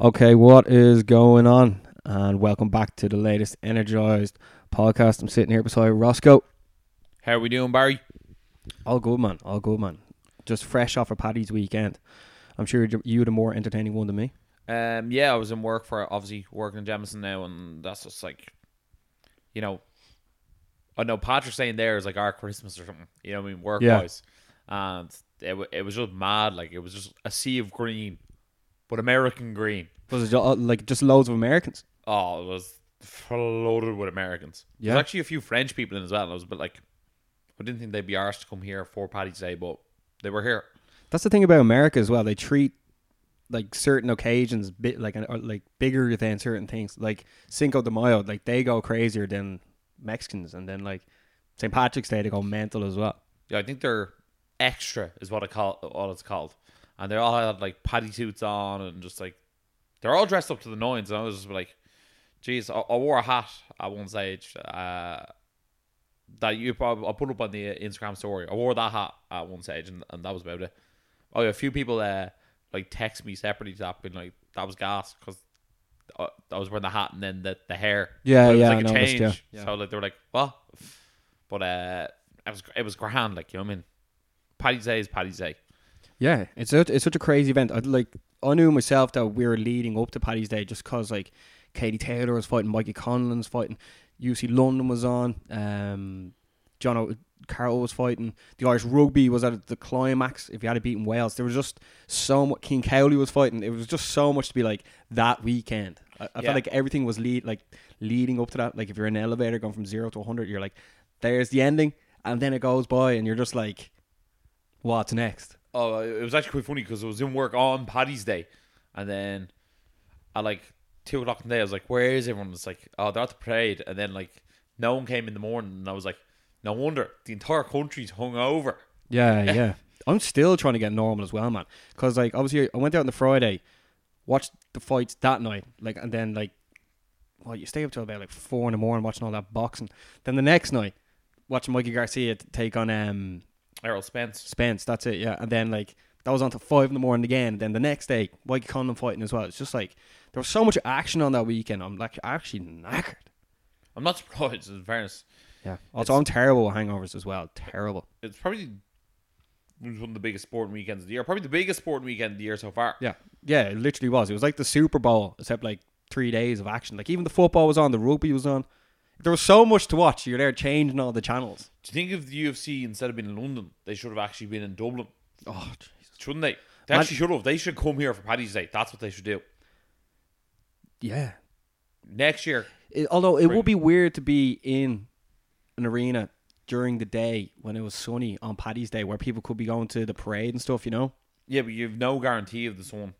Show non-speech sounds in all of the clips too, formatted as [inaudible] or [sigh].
Okay, what is going on? And welcome back to the latest Energized podcast. I'm sitting here beside Roscoe. How are we doing, Barry? All good, man. All good, man. Just fresh off a Paddy's weekend. I'm sure you're the more entertaining one than me. Um, yeah, I was in work for obviously working in Jameson now, and that's just like, you know, I know Patrick's saying there is like our Christmas or something. You know, what I mean, work wise, and it it was just mad. Like it was just a sea of green, but American green. Was it like just loads of Americans? Oh, it was flooded with Americans. Yeah. There's actually a few French people in as well. And I was a bit like, I didn't think they'd be arsed to come here for Paddy's Day, but they were here. That's the thing about America as well. They treat like certain occasions bit like like bigger than certain things. Like Cinco de Mayo, like they go crazier than Mexicans, and then like St. Patrick's Day, they go mental as well. Yeah, I think they're extra is what I call what it's called, and they all had like paddy suits on and just like they're all dressed up to the nines. And I was just like, "Geez, I, I wore a hat at one stage uh, that you probably I put up on the Instagram story. I wore that hat at one stage, and, and that was about it. Oh, yeah, a few people uh, like text me separately to that, being like, "That was gas," because. I I was wearing the hat and then the, the hair. Yeah, But it was yeah, like I a noticed, change. yeah, yeah. So like they were like, "What?" But uh, it was it was grand. Like you know what I mean. Paddy's Day is Paddy's Day. Yeah, it's such, it's such a crazy event. I like I knew myself that we were leading up to Paddy's Day just because like Katie Taylor was fighting, Mikey Conlan's fighting, UFC London was on, um, Jono Carroll was fighting, the Irish rugby was at the climax. If you had a beaten Wales, there was just so much. King Cowley was fighting. It was just so much to be like that weekend. I, I Yeah. felt like everything was lead like leading up to that. Like if you're in an elevator going from zero to hundred, you're like, there's the ending, and then it goes by, and you're just like, what's next? Oh, it was actually quite funny because I was in work on Paddy's Day, and then at like two o'clock in the day, I was like, "Where is everyone?" It's like, "Oh, they're at the parade," and then like no one came in the morning, and I was like, "No wonder the entire country's hung over." Yeah, [laughs] yeah. I'm still trying to get normal as well, man. Because like obviously I went out on the Friday, watched the fights that night, like, and then like, well, you stay up till about like four in the morning watching all that boxing. Then the next night, watching Mikey Garcia take on um Errol Spence. Spence. That's it, yeah. And then like that was on to five in the morning again. Then the next day, Mikey Conlan fighting as well. It's just like there was so much action on that weekend. I'm like actually knackered. I'm not [laughs] surprised. In fairness, Yeah. Also, I'm terrible with hangovers as well. Terrible. it's probably one of the biggest sporting weekends of the year. Probably the biggest sporting weekend of the year so far. Yeah, yeah, it literally was. It was like the Super Bowl, except like three days of action. Like even the football was on, the rugby was on. There was so much to watch. You're there changing all the channels. Do you think if the UFC instead of being in London, they should have actually been in Dublin? Oh, Jesus. Shouldn't they? They actually should have. They should come here for Paddy's Day. That's what they should do. yeah. Next year, It, although it Bring- would be weird to be in an arena during the day when it was sunny on Paddy's Day, where people could be going to the parade and stuff. You know. yeah, but you've no guarantee of the sun.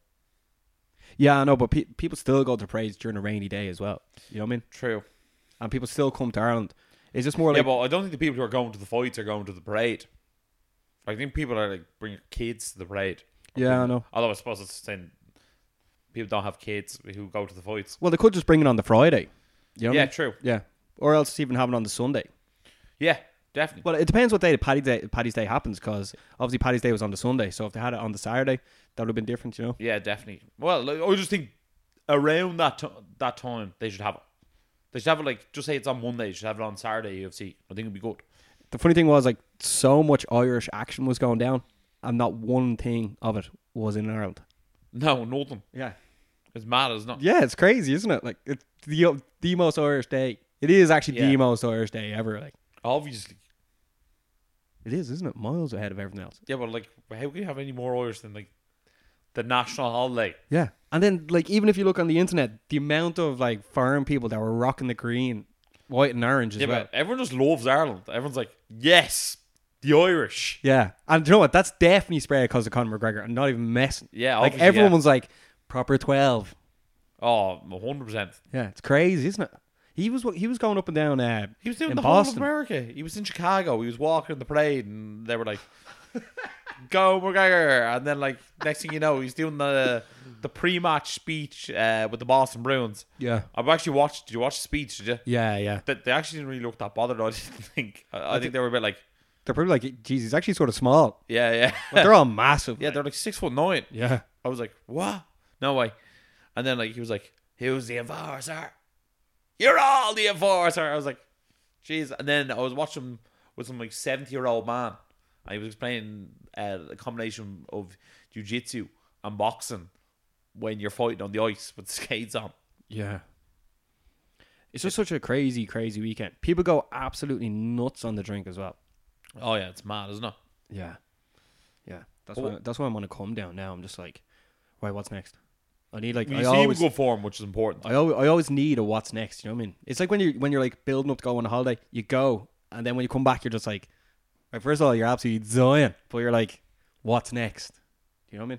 Yeah, I know, but pe- people still go to parades during a rainy day as well. You know what I mean? True. And people still come to Ireland. Is this more like yeah, but I don't think the people who are going to the fights are going to the parade. I think people are like bringing kids to the parade. yeah, I know. Although I suppose it's saying people don't have kids who go to the fights. Well, they could just bring it on the Friday. You know what I yeah, mean? true. Yeah. Or else even have it on the Sunday. Yeah, definitely. Well, it depends what day Paddy's Day, Paddy's Day happens because obviously Paddy's Day was on the Sunday. So if they had it on the Saturday, that would have been different, you know? yeah, definitely. Well, I just think around that t- that time they should have it. They should have it like just say it's on Monday. They should have it on Saturday. UFC. I think it'd be good. The funny thing was, like, so much Irish action was going down, and not one thing of it was in Ireland. No, nothing. Yeah. It's mad, isn't it? Yeah, it's crazy, isn't it? Like, it's the, the most Irish day. It is actually Yeah. the most Irish day ever. Like, Obviously. it is, isn't it? Miles ahead of everything else. Yeah, but like, how can you have any more Irish than like the national holiday? Yeah. And then, like, even if you look on the internet, the amount of, like, foreign people that were rocking the green, white, and orange as Yeah, well. but everyone just loves Ireland. Everyone's like, yes, the Irish. Yeah, and do you know what? That's definitely spread because of Conor McGregor. and not even messing. Yeah, like obviously, everyone yeah. was like proper twelve. Oh, 100%. Yeah, it's crazy, isn't it? He was he was going up and down. Uh, He was doing in the Boston. whole of America. He was in Chicago. He was walking in the parade, and they were like, [laughs] "Go McGregor!" And then, like, next thing you know, he's doing the the pre-match speech uh, with the Boston Bruins. Yeah, I've actually watched. Did you watch the speech? Did you? yeah, yeah. They, they actually didn't really look that bothered. I [laughs] didn't think. I, I think they were a bit like, They're probably like, geez, he's actually sort of small. yeah, yeah, But they're all massive. yeah. They're like six foot nine. yeah. I was like, what? No way. And then like he was like, "Who's the enforcer? You're all the enforcer." I was like, "Jeez!" And then I was watching with some like seventy year old man. He was explaining uh, a combination of jujitsu and boxing when you're fighting on the ice with [laughs] skates on. Yeah. It's just such a crazy, crazy weekend. People go absolutely nuts on the drink as well. Oh yeah, it's mad, isn't it? Yeah. Yeah. That's Oh. why that's why I'm on a come down now. I'm just like, right, what's next? I need like You I always, good form, which is important. I always I always need a what's next, you know what I mean? It's like when you when you're like building up to go on a holiday, you go and then when you come back you're just like right, first of all, you're absolutely dying, but you're like, what's next? You know what I mean?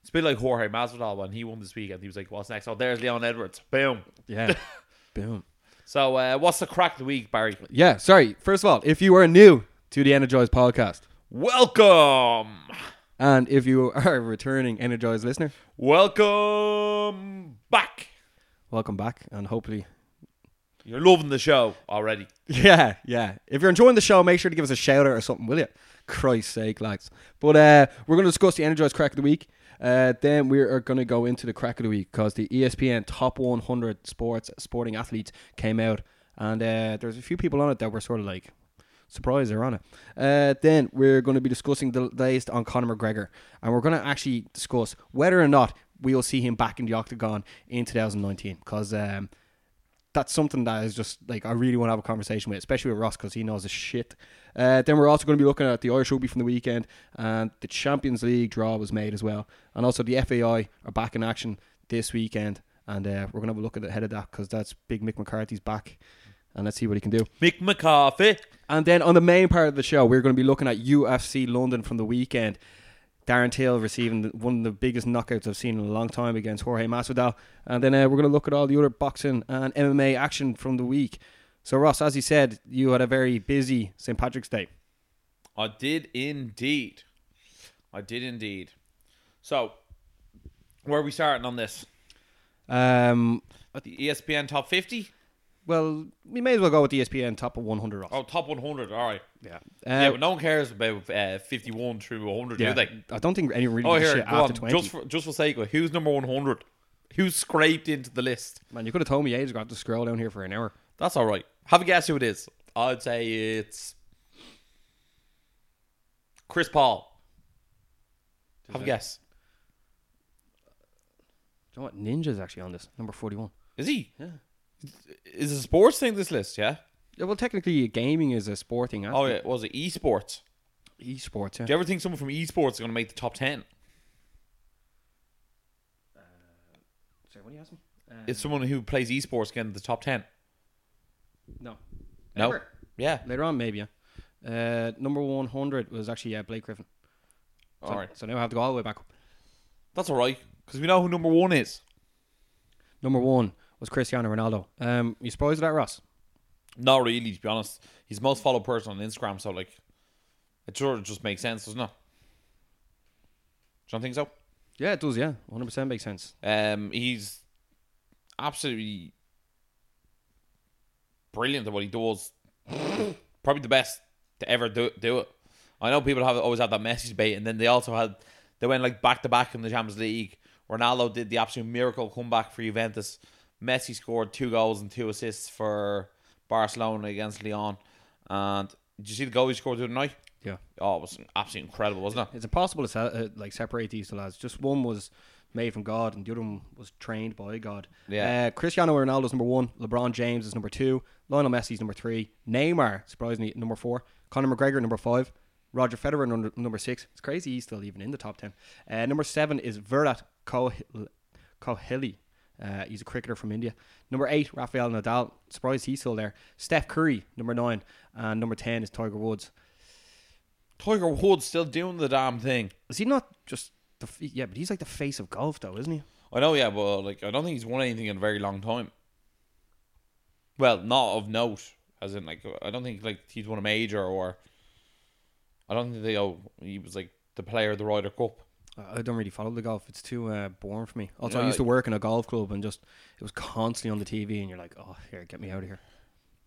It's a bit like Jorge Masvidal when he won this weekend. He was like, "What's next?" Oh, there's Leon Edwards. Boom. Yeah. [laughs] Boom. So, uh, what's the crack of the week, Barry? Yeah, sorry. First of all, if you are new to the Energize podcast, Welcome, and if you are a returning Energize listener, welcome back. welcome back, and hopefully, You're loving the show already. yeah, yeah. If you're enjoying the show, make sure to give us a shout out or something, will you? Christ's sake, lads. But uh, we're going to discuss the Energize crack of the week. Uh, then we are going to go into the crack of the week because the ESPN top 100 sports sporting athletes came out, and uh, there's a few people on it that were sort of like surprised they're on it. Uh, then we're going to be discussing the latest on Conor McGregor, and we're going to actually discuss whether or not we'll see him back in the octagon in 2019 because. Um, that's something that is just like I really want to have a conversation with, especially with Ross because he knows the shit. Uh, then we're also going to be looking at the Irish rugby from the weekend, and the Champions League draw was made as well, and also the FAI are back in action this weekend, and uh, we're going to have a look at ahead of that because that's Big Mick McCarthy's back, and let's see what he can do. Mick McCarthy. And then on the main part of the show, we're going to be looking at UFC London from the weekend. Darren Till receiving the, one of the biggest knockouts I've seen in a long time against Jorge Masvidal. And then uh, we're going to look at all the other boxing and MMA action from the week. So, Ross, as you said, you had a very busy St. Patrick's Day. I did indeed. I did indeed. So, where are we starting on this? Um, at The ESPN top 50? Well, we may as well go with the ESPN top of 100, Ross. Oh, top 100. All right. yeah. yeah, Uh, but no one cares about uh, 51 through 100, yeah, do they? I don't think anyone really Oh, here, shit after on. 20. Just for, just for sake of who's number 100? Who's scraped into the list? Man, you could have told me ages ago. I have got to scroll down here for an hour. That's all right. Have a guess who it is. I'd say it's Chris Paul. Have a guess. Do you know what? Ninja's actually on this, number 41. Is he? Yeah. Is a sports thing, this list, yeah? Yeah, well, technically, gaming is a sporting Oh, yeah. Was it esports? Esports, yeah. Do you ever think someone from esports is going to make the top 10? Sorry, what do you ask me? Uh, Is someone who plays esports getting the top 10? no. No. Ever. Yeah. Later on, maybe, yeah. Uh, number 100 was actually uh, Blake Griffin. So, All right. So now I have to go all the way back up. That's all right. Because we know who number one is. Number one was Cristiano Ronaldo. Um, you surprised with that, Ross? Not really, to be honest. He's the most followed person on Instagram, so, like, it sort of just makes sense, doesn't it? Do you don't think so? Yeah, it does, yeah. 100% makes sense. Um, he's absolutely brilliant at what he does. [laughs] Probably the best to ever do do it. I know people have always had that Messi debate, and then they also had they went like back to back in the Champions League. Ronaldo did the absolute miracle comeback for Juventus. Messi scored two goals and two assists for Barcelona against Lyon. And did you see the goal he scored the other night? Yeah. Oh, it was absolutely incredible, wasn't it? It's impossible to se- uh, like separate these two lads. Just one was made from God, and the other one was trained by God. Yeah. Uh, Cristiano Ronaldo's number one. LeBron James is number two. Lionel Messi's number three. Neymar, surprisingly, number four. Conor McGregor, number five. Roger Federer, number, number six. It's crazy he's still even in the top ten. Uh, number seven is Virat Kohli. Uh, he's a cricketer from India. Number eight, Rafael Nadal. Surprised he's still there. Steph Curry, number nine. And number 10 is Tiger Woods. Tiger Woods still doing the damn thing. Is he not just the f- yeah? But he's like the face of golf, though, isn't he? I know, yeah, but like I don't think he's won anything in a very long time. Well, not of note, as in like I don't think like he's won a major or I don't think they oh he was like the player of the Ryder Cup. I don't really follow the golf. It's too uh, boring for me. Also, I used to work in a golf club and just it was constantly on the TV, and you're like, oh, here, get me out of here.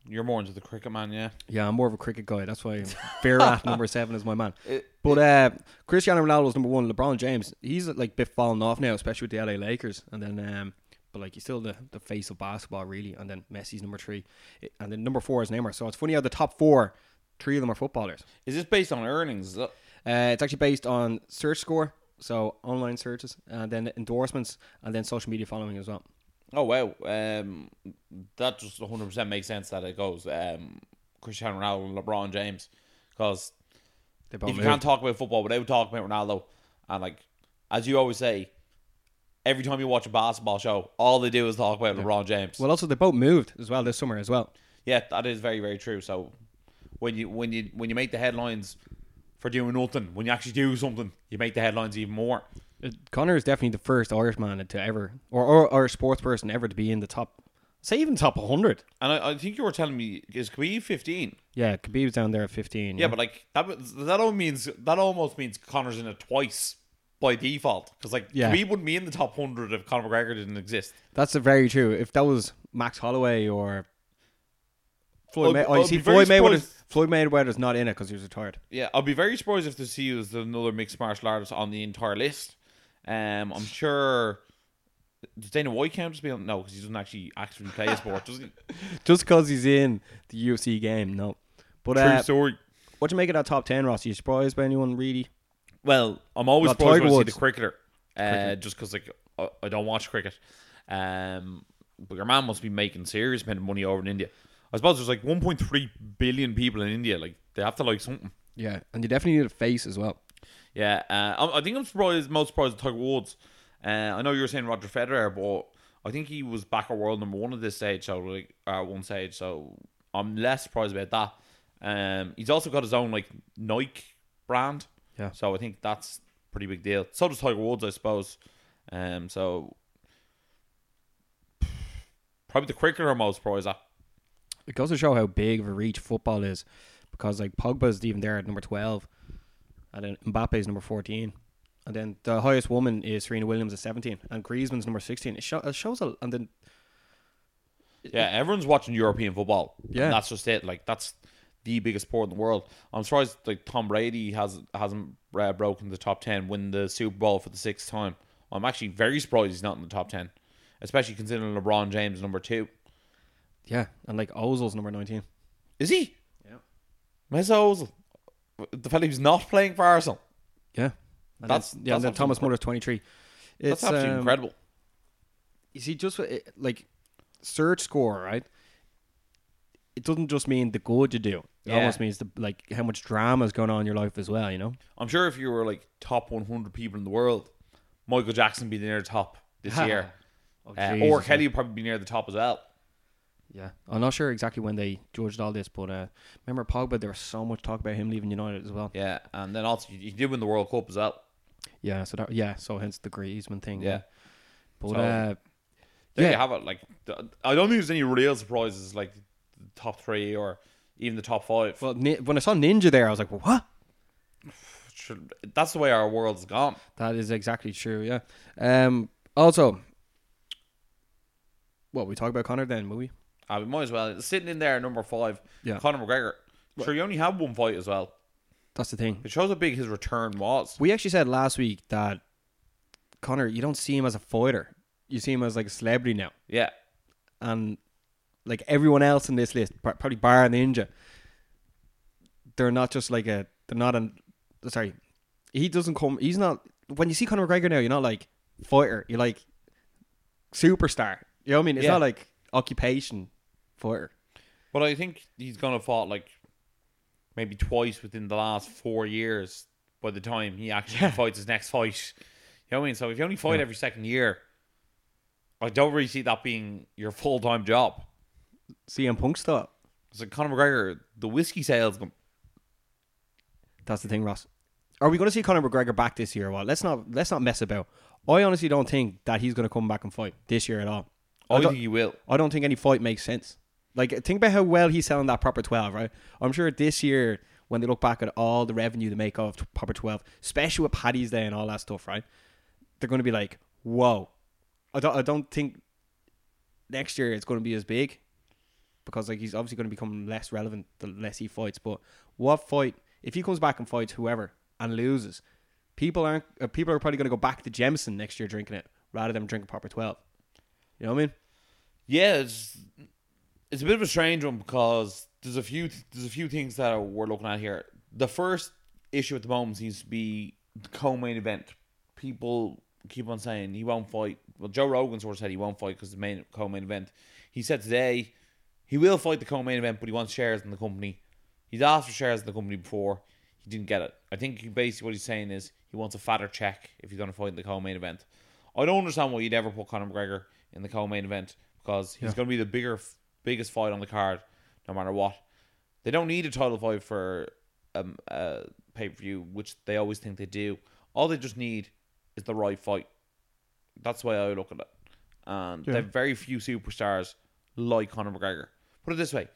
You're more into the cricket man, yeah. Yeah, I'm more of a cricket guy. That's why [laughs] Virat number seven is my man. [laughs] It- But uh, Cristiano Ronaldo's number one. LeBron James, he's like a bit falling off now, especially with the LA Lakers. And then um, but like he's still the, the face of basketball really. And then Messi's number three, and then number four is Neymar. So it's funny how the top four, three of them are footballers. Is this based on earnings? Is? Uh, it's actually based on search score, so online searches, and then endorsements, and then social media following as well. Oh wow, um, that just one hundred percent makes sense that it goes um, Cristiano Ronaldo and LeBron James because They both if you moved. can't talk about football without talking about Ronaldo, and like as you always say, every time you watch a basketball show, all they do is talk about LeBron James. Well, also they both moved as well this summer as well. yeah, that is very very true. So when you when you when you make the headlines for doing nothing, when you actually do something, you make the headlines even more. Uh, Connor is definitely the first Irishman to ever, or or, or sports person ever to be in the top, say even top 100. And I, I think you were telling me is Khabib fifteen? Yeah, Khabib's down there at 15. Yeah, but like that that all means that almost means Connor's in it twice by default because like Yeah. Khabib wouldn't be in the top hundred if Conor McGregor didn't exist. that's very true. If that was Max Holloway or Floyd, May- oh, see, Floyd Mayweather, Floyd Mayweather's not in it because he was retired. Yeah, I'll be very surprised if to see you as another mixed martial artist on the entire list. Um, I'm sure. Does Dana White count as being no? Because he doesn't actually actively play a sport, does he? [laughs] Just because he's in the UFC game, no. But True uh, story. what do you make of that top 10, Ross? Are you surprised by anyone really? Well, I'm always Well, surprised Tiger when I see the cricketer, uh, Cricket. just because like I, I don't watch cricket. Um, but your man must be making serious amount of money over in India. I suppose there's like 1.3 billion people in India. Like they have to like something. Yeah, and you definitely need a face as well. Yeah, uh, I, I think I'm surprised, most surprised at Tiger Woods. Uh, I know you were saying Roger Federer, but I think he was back at world number one at this stage. So like at one stage, so I'm less surprised about that. Um, he's also got his own like Nike brand. Yeah. So I think that's pretty big deal. So does Tiger Woods, I suppose. Um, so [sighs] probably the cricketer I'm most surprised at. It goes to show how big of a reach football is, because like Pogba's even there at number twelve, and then is number fourteen, and then the highest woman is Serena Williams at seventeen, and Griezmann's number sixteen. It, show, it shows a and then Yeah, everyone's watching European football. Yeah. and that's just it. Like that's the biggest sport in the world. I'm surprised like Tom Brady has hasn't uh, broken the top ten, win the Super Bowl for the sixth time. I'm actually very surprised he's not in the top ten, especially considering LeBron James number two. Yeah, and like Ozil's number nineteen. Is he? Yeah. Mesut Ozil, the fella who's not playing for Arsenal. Yeah, and That's- then, yeah, that's and then Thomas Muller's twenty three. That's absolutely um, incredible. You see, just like search score, right? It doesn't just mean the good you do. It Yeah. almost means the like how much drama is going on in your life as well. You know. I'm sure if you were like top 100 people in the world, Michael Jackson would be near the top this year. Oh, Uh, or. Kelly would probably be near the top as well. Yeah, I'm not sure exactly when they judged all this, but uh, remember Pogba? There was so much talk about him leaving United as well. Yeah, and then also he did win the World Cup as well. Yeah, so that yeah, so hence the Griezmann thing. Yeah. but So- uh, There Yeah. you have it. Like, I don't think there's any real surprises like the top three or even the top five. well, when I saw Ninja there, I was like, well, what? [sighs] That's the way our world's gone. That is exactly true. Yeah. Um. Also, what we talk about Connor then, will we? Uh, we might as well sitting in there number five. Yeah. Conor McGregor. Sure, you only had one fight as well. That's the thing. It shows how big his return was. We actually said last week that Connor, you don't see him as a fighter. You see him as like a celebrity now. Yeah, and like everyone else in this list, probably bar Ninja, they're not just like a. They're not an. Sorry, he doesn't come. He's not. When you see Conor McGregor now, you're not like fighter. You're like superstar. You know what I mean? It's Yeah. not like occupation fighter. but I think he's gonna fight like maybe twice within the last four years. By the time he actually Yeah. fights his next fight, you know what I mean. So if you only fight Yeah. every second year, I don't really see that being your full time job. CM Punk style. It's like Conor McGregor, the whiskey salesman. That's the thing, Ross. Are we going to see Conor McGregor back this year? Well, let's not let's not mess about. I honestly don't think that he's going to come back and fight this year at all. I don't- think he will. I don't think any fight makes sense. Like, think about how well he's selling that proper 12, right? I'm sure this year, when they look back at all the revenue they make off proper 12, especially with Paddy's Day and all that stuff, right? They're going to be like, whoa. I don't, I don't think next year it's going to be as big because, like, he's obviously going to become less relevant the less he fights. But what fight, if he comes back and fights whoever and loses, people aren't, uh, people are probably going to go back to Jameson next year drinking it rather than drinking proper 12. You know what I mean? Yeah, it's it's a bit of a strange one because there's a few there's a few things that we're looking at here. The first issue at the moment seems to be the co-main event. People keep on saying he won't fight. Well, Joe Rogan sort of said he won't fight because the main co-main event. He said today he will fight the co-main event, but he wants shares in the company. He's asked for shares in the company before. He didn't get it. I think basically what he's saying is he wants a fatter check if he's going to fight in the co-main event. I don't understand why you'd ever put Conor McGregor in the co-main event because he's Yeah. going to be the bigger, biggest fight on the card, no matter what. They don't need a title fight for um, a pay per view, which they always think they do. All they just need is the right fight. That's the way I look at it. And Yeah. they have very few superstars like Conor McGregor. Put it this way: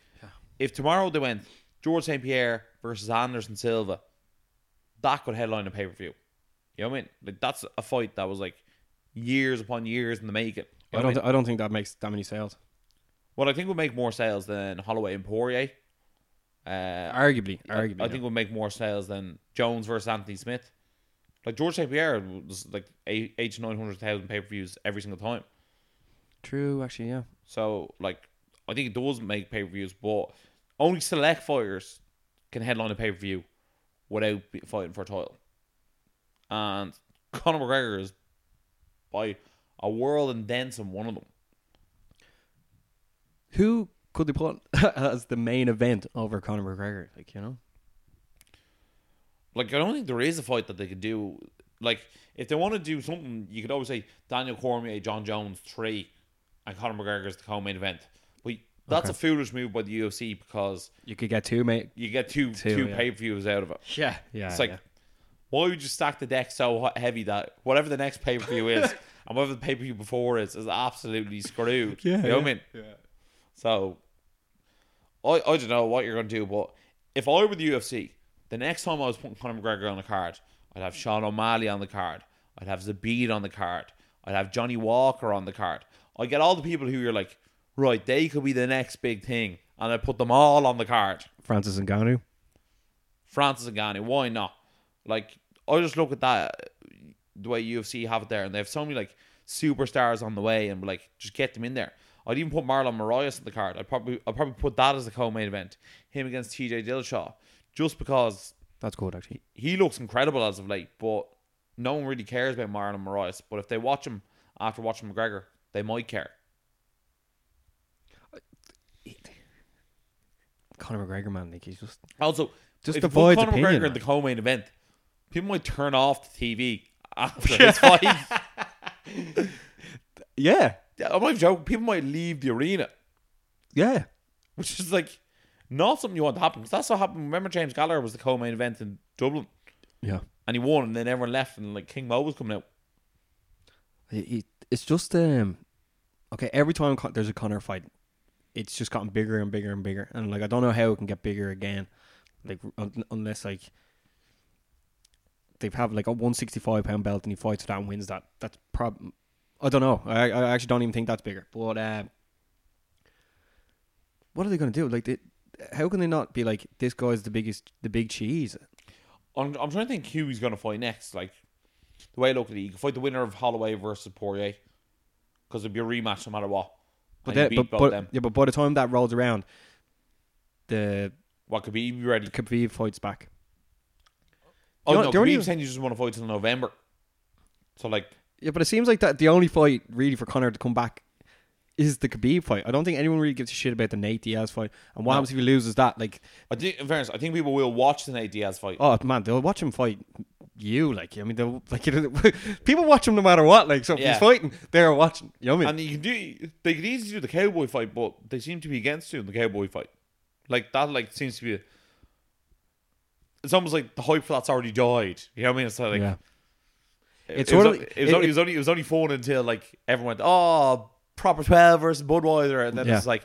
if tomorrow they went George St Pierre versus Anderson Silva, that could headline a pay per view. You know what I mean? Like that's a fight that was like years upon years in the making. You know I don't. mean? I don't think that makes that many sales. What I think would make more sales than Holloway and Poirier. Uh, Arguably, I- arguably. I, yeah. think would make more sales than Jones versus Anthony Smith. Like George St Pierre was like eight, eight to nine hundred thousand pay per views every single time. True. Actually, yeah. So like, I think it does make pay per views, but only select fighters can headline a pay per view without fighting for a title. And Conor McGregor is by a world and then some one of them. Who could they put [laughs] as the main event over Conor McGregor? Like you know. Like I don't think there is a fight that they could do. Like if they want to do something, you could always say Daniel Cormier, Jon Jones three, and Conor McGregor is the co-main event. But that's Okay. a foolish move by the UFC because You could get two, mate. you get two Two, two yeah. pay per views out of it. Yeah, yeah. It's like, why would you stack the deck so heavy that whatever the next pay per view is [laughs] and whatever the pay per view before is is absolutely screwed? Yeah, you know what I mean? yeah. So, I I don't know what you're gonna do, but if I were the UFC, the next time I was putting Conor McGregor on the card, I'd have Sean O'Malley on the card, I'd have Zabit on the card, I'd have Johnny Walker on the card. I get all the people who you're like, right, they could be the next big thing, and I put them all on the card. Francis Ngannou. Francis Ngannou, why not? Like, I just look at that the way UFC have it there, and they have so many like superstars on the way, and like just get them in there. I'd even put Marlon Moraes on the card. I'd probably I'd probably put that as the co-main event, him against TJ Dillashaw, just because That's good, actually. he looks incredible as of late, but no one really cares about Marlon Moraes. But if they watch him after watching McGregor, they might care. Conor McGregor, man, like he's just Also, Just avoid Conor opinion, McGregor in the co-main event, people might turn off the TV after [laughs] his fight. [laughs] Yeah, I'm not joking. People might leave the arena, yeah. which is like not something you want to happen. 'Cause that's what happened. Remember, James Gallagher was the co-main event in Dublin, Yeah. and he won, and then everyone left, and like King Mo was coming out. It, it- it's just um okay. Every time Con- there's a Connor fight, it's just gotten bigger and bigger and bigger, and like I don't know how it can get bigger again, like un- unless like they've have like a 165 pound belt and he fights that and wins that. That's prob. I don't know. I I actually don't even think that's bigger. But uh, what are they going to do? Like, they, how can they not be like this guy's the biggest, the big cheese? I'm, I'm trying to think who he's going to fight next. Like the way I look at it, you can fight the winner of Holloway versus Poirier because it'd be a rematch no matter what. But then, but, but yeah, but by the time that rolls around, the What could be be ready? Khabib fights back. Oh The no, only- the only- Khabib saying you just want to fight till November. So like, Yeah, but it seems like that the only fight really for Connor to come back is the Khabib fight. I don't think anyone really gives a shit about the Nate Diaz fight. And what No. happens if he loses that? Like, I think in fairness, I think people will watch the Nate Diaz fight. oh man, they'll watch him fight you. Like, I mean, they'll like you know, [laughs] people watch him no matter what. Like, so if Yeah. he's fighting, they're watching. You know what I mean? And you can do they could easily do the cowboy fight, but they seem to be against doing the cowboy fight. Like that like seems to be it's almost like the hype for that's already died. You know what I mean? It's like yeah, It's it was, sort it, was only, it was only it was only fun until like everyone went, Oh, proper twelve versus Budweiser and then Yeah. it's like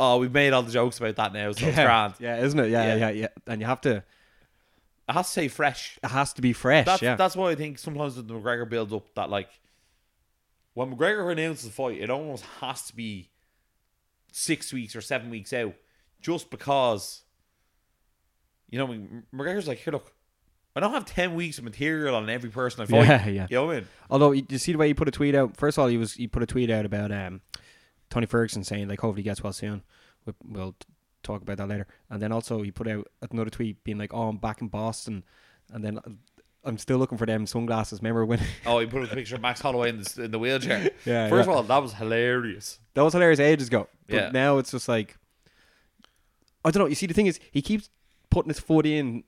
Oh, we've made all the jokes about that now, so it's [laughs] grand. yeah, isn't it? Yeah, Yeah. yeah, yeah, And you have to. It has to stay fresh. It has to be fresh. That's yeah, that's why I think sometimes the McGregor builds up that like when McGregor announces a fight, it almost has to be six weeks or seven weeks out, just because you know McGregor's like, here, look, I don't have ten weeks of material on every person I fight. Yeah, yeah. You know what I mean? Although you see the way he put a tweet out. First of all, he was he put a tweet out about um, Tony Ferguson saying like hopefully he gets well soon. We- We'll talk about that later. And then also he put out another tweet being like, "Oh, I'm back in Boston," and then uh, I'm still looking for them sunglasses. Remember when? [laughs] Oh, he put a picture of Max Holloway in the in the wheelchair. [laughs] Yeah, First yeah. of all, that was hilarious. that was hilarious ages ago. But Yeah. now it's just like I don't know. You see, the thing is, he keeps putting his foot in.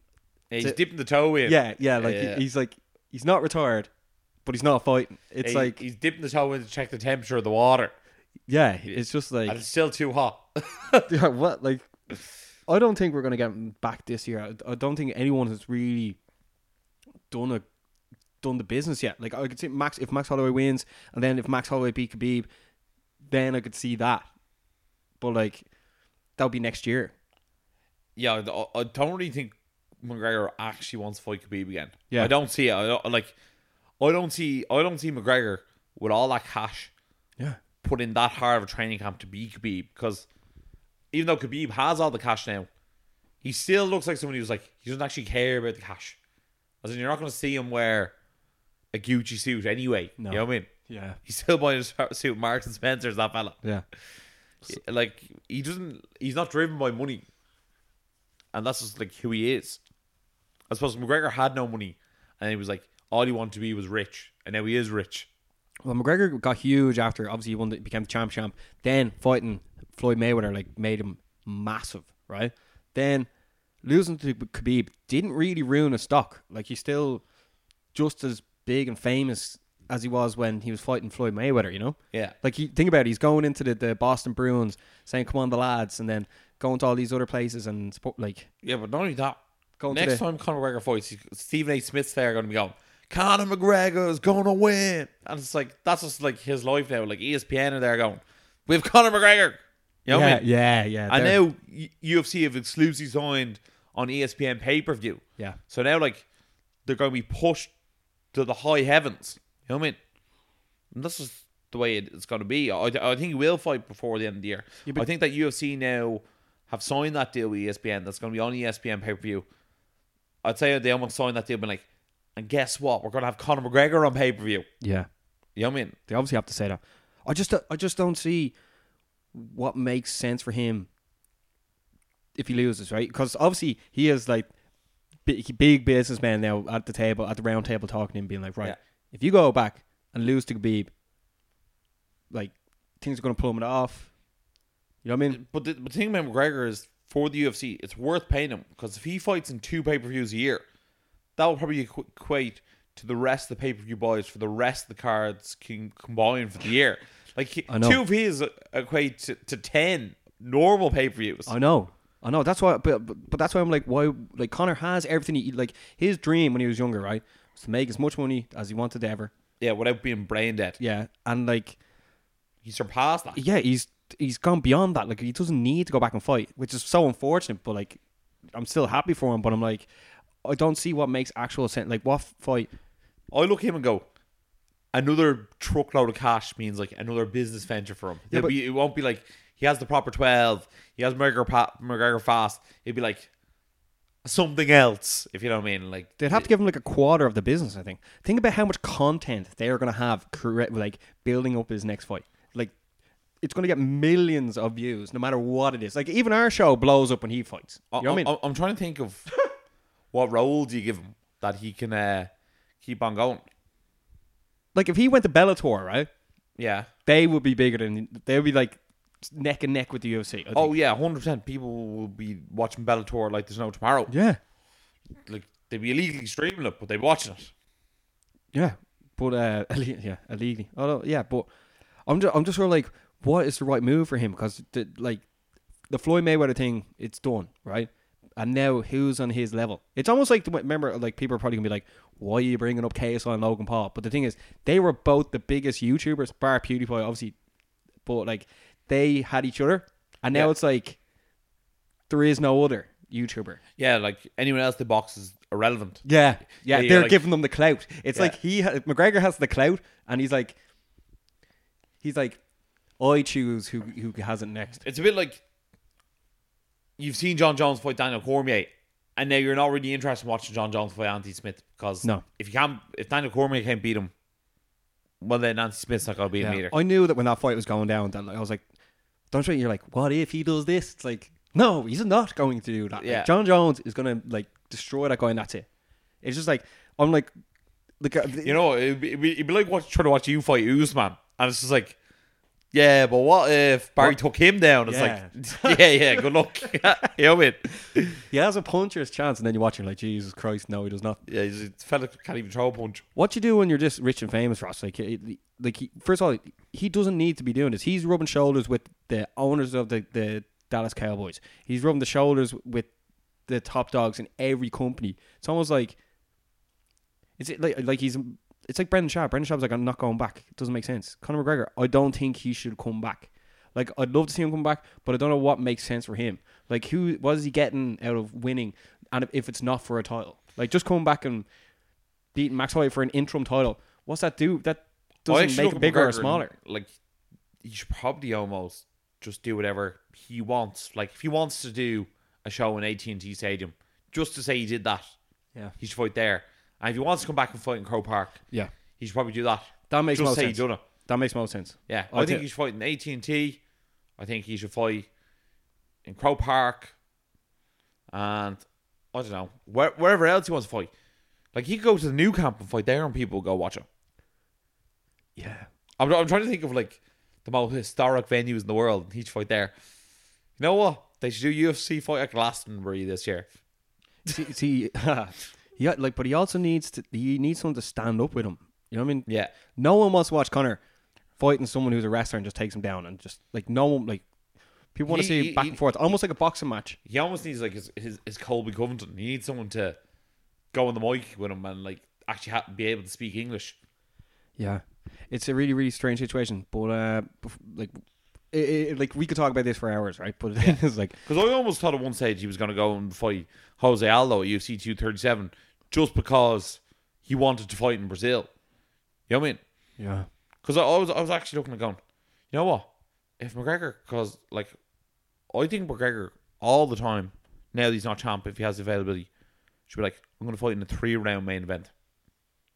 Yeah, he's To- dipping the toe in. Yeah, yeah. Like he- he's like he's not retired, but he's not fighting. It's He- like he's dipping the toe in to check the temperature of the water, yeah, it's just like and it's still too hot. [laughs] Yeah, what like I don't think we're gonna get him back this year. I, I don't think anyone has really done a done the business yet. Like I could see Max if Max Holloway wins, and then if Max Holloway beat Khabib, then I could see that. But like that would be next year. yeah, I don't really think McGregor actually wants to fight Khabib again. Yeah. I don't see it. I don't, like, I don't see. I don't see McGregor with all that cash Yeah, put in that hard of a training camp to beat Khabib because even though Khabib has all the cash now, he still looks like someone who's like he doesn't actually care about the cash. As in, you're not going to see him wear a Gucci suit anyway. No. You know what I mean? yeah, He's still buying a suit. Marks and Spencer's that fella. yeah. Like he doesn't. He's not driven by money, and that's just like who he is. I suppose McGregor had no money, and he was like all he wanted to be was rich, and now he is rich. Well, McGregor got huge after obviously he won the, became the champ champ. Then fighting Floyd Mayweather like made him massive, right? Then losing to Khabib didn't really ruin his stock. Like he's still just as big and famous as he was when he was fighting Floyd Mayweather. You know, Yeah. like he, think about it, he's going into the, the Boston Bruins saying "Come on, the lads," and then going to all these other places and support, like Yeah, but not only that. Going Next to the, time Conor McGregor fights, he- Stephen A. Smith's there going to be going, Conor McGregor is going to win. And it's like, that's just like his life now. Like ESPN are there going, we have Conor McGregor. You know what yeah, I mean? yeah, yeah, And they're- now UFC have exclusively signed on ESPN pay per view. yeah, So now, like, they're going to be pushed to the high heavens. You know what I mean? And this is the way it- it's going to be. I, I think he will fight before the end of the year. Yeah, I think that UFC now have signed that deal with ESPN that's going to be on ESPN pay per view. I'd say they almost signed that deal, but like, and guess what? We're going to have Conor McGregor on pay per view. yeah. You know what I mean? They obviously have to say that. I just I just don't see what makes sense for him if he loses, right? Because obviously he is like big, big businessman now at the table, at the round table, talking to him, being like, right, Yeah. if you go back and lose to Khabib, like things are going to plummet off. You know what I mean? But the, but the thing about McGregor is for the UFC, it's worth paying him because if he fights in two pay per views a year, that will probably equate to the rest of the pay per view buys for the rest of the cards can combine for the year. Like he- I know. two of his equate to, to ten normal pay per views. I know. I know. That's why, but, but but that's why I'm like, why? Like Connor has everything. He like his dream when he was younger, right, was to make as much money as he wanted ever. Yeah, without being brain dead, Yeah, and like he surpassed that. yeah, he's he's gone beyond that. Like he doesn't need to go back and fight, which is so unfortunate. But like, I'm still happy for him. But I'm like, I don't see what makes actual sense. Like what fight? I look at him and go, another truckload of cash means like another business venture for him. Yeah, but- be, it won't be like he has the proper twelve. He has McGregor, pa- McGregor fast. It'd be like something else, if you know what I mean. Like They'd have to give him like a quarter of the business. I think. Think about how much content they are going to have? Like building up his next fight. Like it's going to get millions of views, no matter what it is. Like even our show blows up when he fights. You know what I mean? I'm, I'm trying to think of [laughs] what role do you give him that he can uh, keep on going. Like if he went to Bellator, right? Yeah. They would be bigger than. They would be like neck and neck with the UFC. Oh yeah, hundred percent. People will be watching Bellator like there's no tomorrow. yeah, Like they'd be illegally streaming it, but they'd be watching it. yeah, but uh, [laughs] yeah, illegally. Although yeah, but I'm just I'm just sort of like, what is the right move for him? Because the, like the Floyd Mayweather thing, it's done, right? And now who's on his level? It's almost like the, remember, like people are probably gonna be like, "Why are you bringing up KSI and Logan Paul?" But the thing is, they were both the biggest YouTubers, bar PewDiePie, obviously. But like, they had each other, and now Yeah. it's like there is no other YouTuber. Yeah, like anyone else, the box is irrelevant. Yeah, yeah, Yeah, they're like- giving them the clout. It's Yeah. like he McGregor has the clout, and he's like, he's like, I choose who who has it next. It's a bit like you've seen Jon Jones fight Daniel Cormier, and now you're not really interested in watching Jon Jones fight Anthony Smith because No. if you can't, if Daniel Cormier can't beat him, well then Anthony Smith's not gonna beat him Yeah. either. I knew that when that fight was going down, that like, I was like, don't you? You're like, what if he does this? It's like, no, he's not going to do that. Like, Yeah. Jon Jones is gonna like destroy that guy, and that's it. It's just like I'm like, the guy. You know, it'd be, it'd be, it'd be like watch, trying to watch you fight Usman, and it's just like, yeah, but what if Barry What? took him down? It's like, yeah, [laughs] yeah, good luck. you know what I mean? he has a puncher's chance, and then you watch him like, Jesus Christ, no, he does not. Yeah, he's a fella can't even throw a punch. What you do when you're just rich and famous, Ross? Like, like he, first of all, he doesn't need to be doing this. He's rubbing shoulders with the owners of the, the Dallas Cowboys. He's rubbing the shoulders with the top dogs in every company. It's almost like it's like like he's it's like Brendan Schaub. Brendan Schaub's like I'm not going back. It doesn't make sense. Conor McGregor, I don't think he should come back. Like I'd love to see him come back, but I don't know what makes sense for him. Like who what is he getting out of winning? And if, it's not for a title, like just coming back and beating Max Holloway for an interim title, what's that do? That doesn't make it bigger or McGregor and, smaller. Like, he should probably almost just do whatever he wants. Like, if he wants to do a show in AT and T Stadium, just to say he did that, Yeah, he should fight there. And if he wants to come back and fight in Croke Park, yeah, he should probably do that. that makes just most say sense. he done it. That makes most sense. Yeah, I I, think thi- he should fight in AT and T. I think he should fight in Croke Park, and I don't know where, wherever else he wants to fight. Like he could go to the new camp and fight there, and people will go watch him. Yeah, I'm, I'm trying to think of like the most historic venues in the world. and He should fight there. You know what? They should do UFC fight at Glastonbury this year. see, see [laughs] [laughs] yeah, like, but he also needs to. He needs someone to stand up with him. You know what I mean? Yeah, No one wants to watch Connor fighting someone who's a wrestler and just takes him down and just like no one like people want to see he- back he- and forth, almost like a boxing match. he almost needs like his his, his Colby Covington. He needs someone to go on the mic with him and like actually ha- be able to speak English. Yeah, it's a really really strange situation, but uh, like. It, it, like we could talk about this for hours, right? But [laughs] it's like Because I almost thought at one stage he was going to go and fight Jose Aldo at UFC 237 just because he wanted to fight in Brazil. You know what I mean? yeah, Because I, I was I was actually looking at going, you know what? If McGregor, because like, I think McGregor all the time now that he's not champ, if he has availability, should be like, I'm going to fight in a three round main event.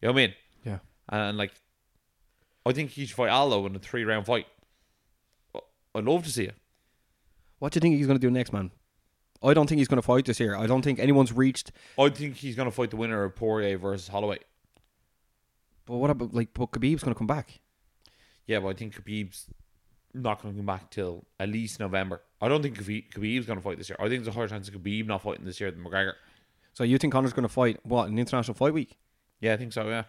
You know what I mean? yeah. And like, I think he should fight Aldo in a three round fight. I'd love to see it. What do you think he's going to do next, man? I don't think he's going to fight this year. I don't think anyone's reached. I think he's going to fight the winner of Poirier versus Holloway. But what about like? But Khabib's going to come back. Yeah, but I think Khabib's not going to come back till at least November. I don't think Khabib, Khabib's going to fight this year. I think there's a higher chance of Khabib not fighting this year than McGregor. So you think Connor's going to fight what an international fight week? Yeah, I think so. Yeah,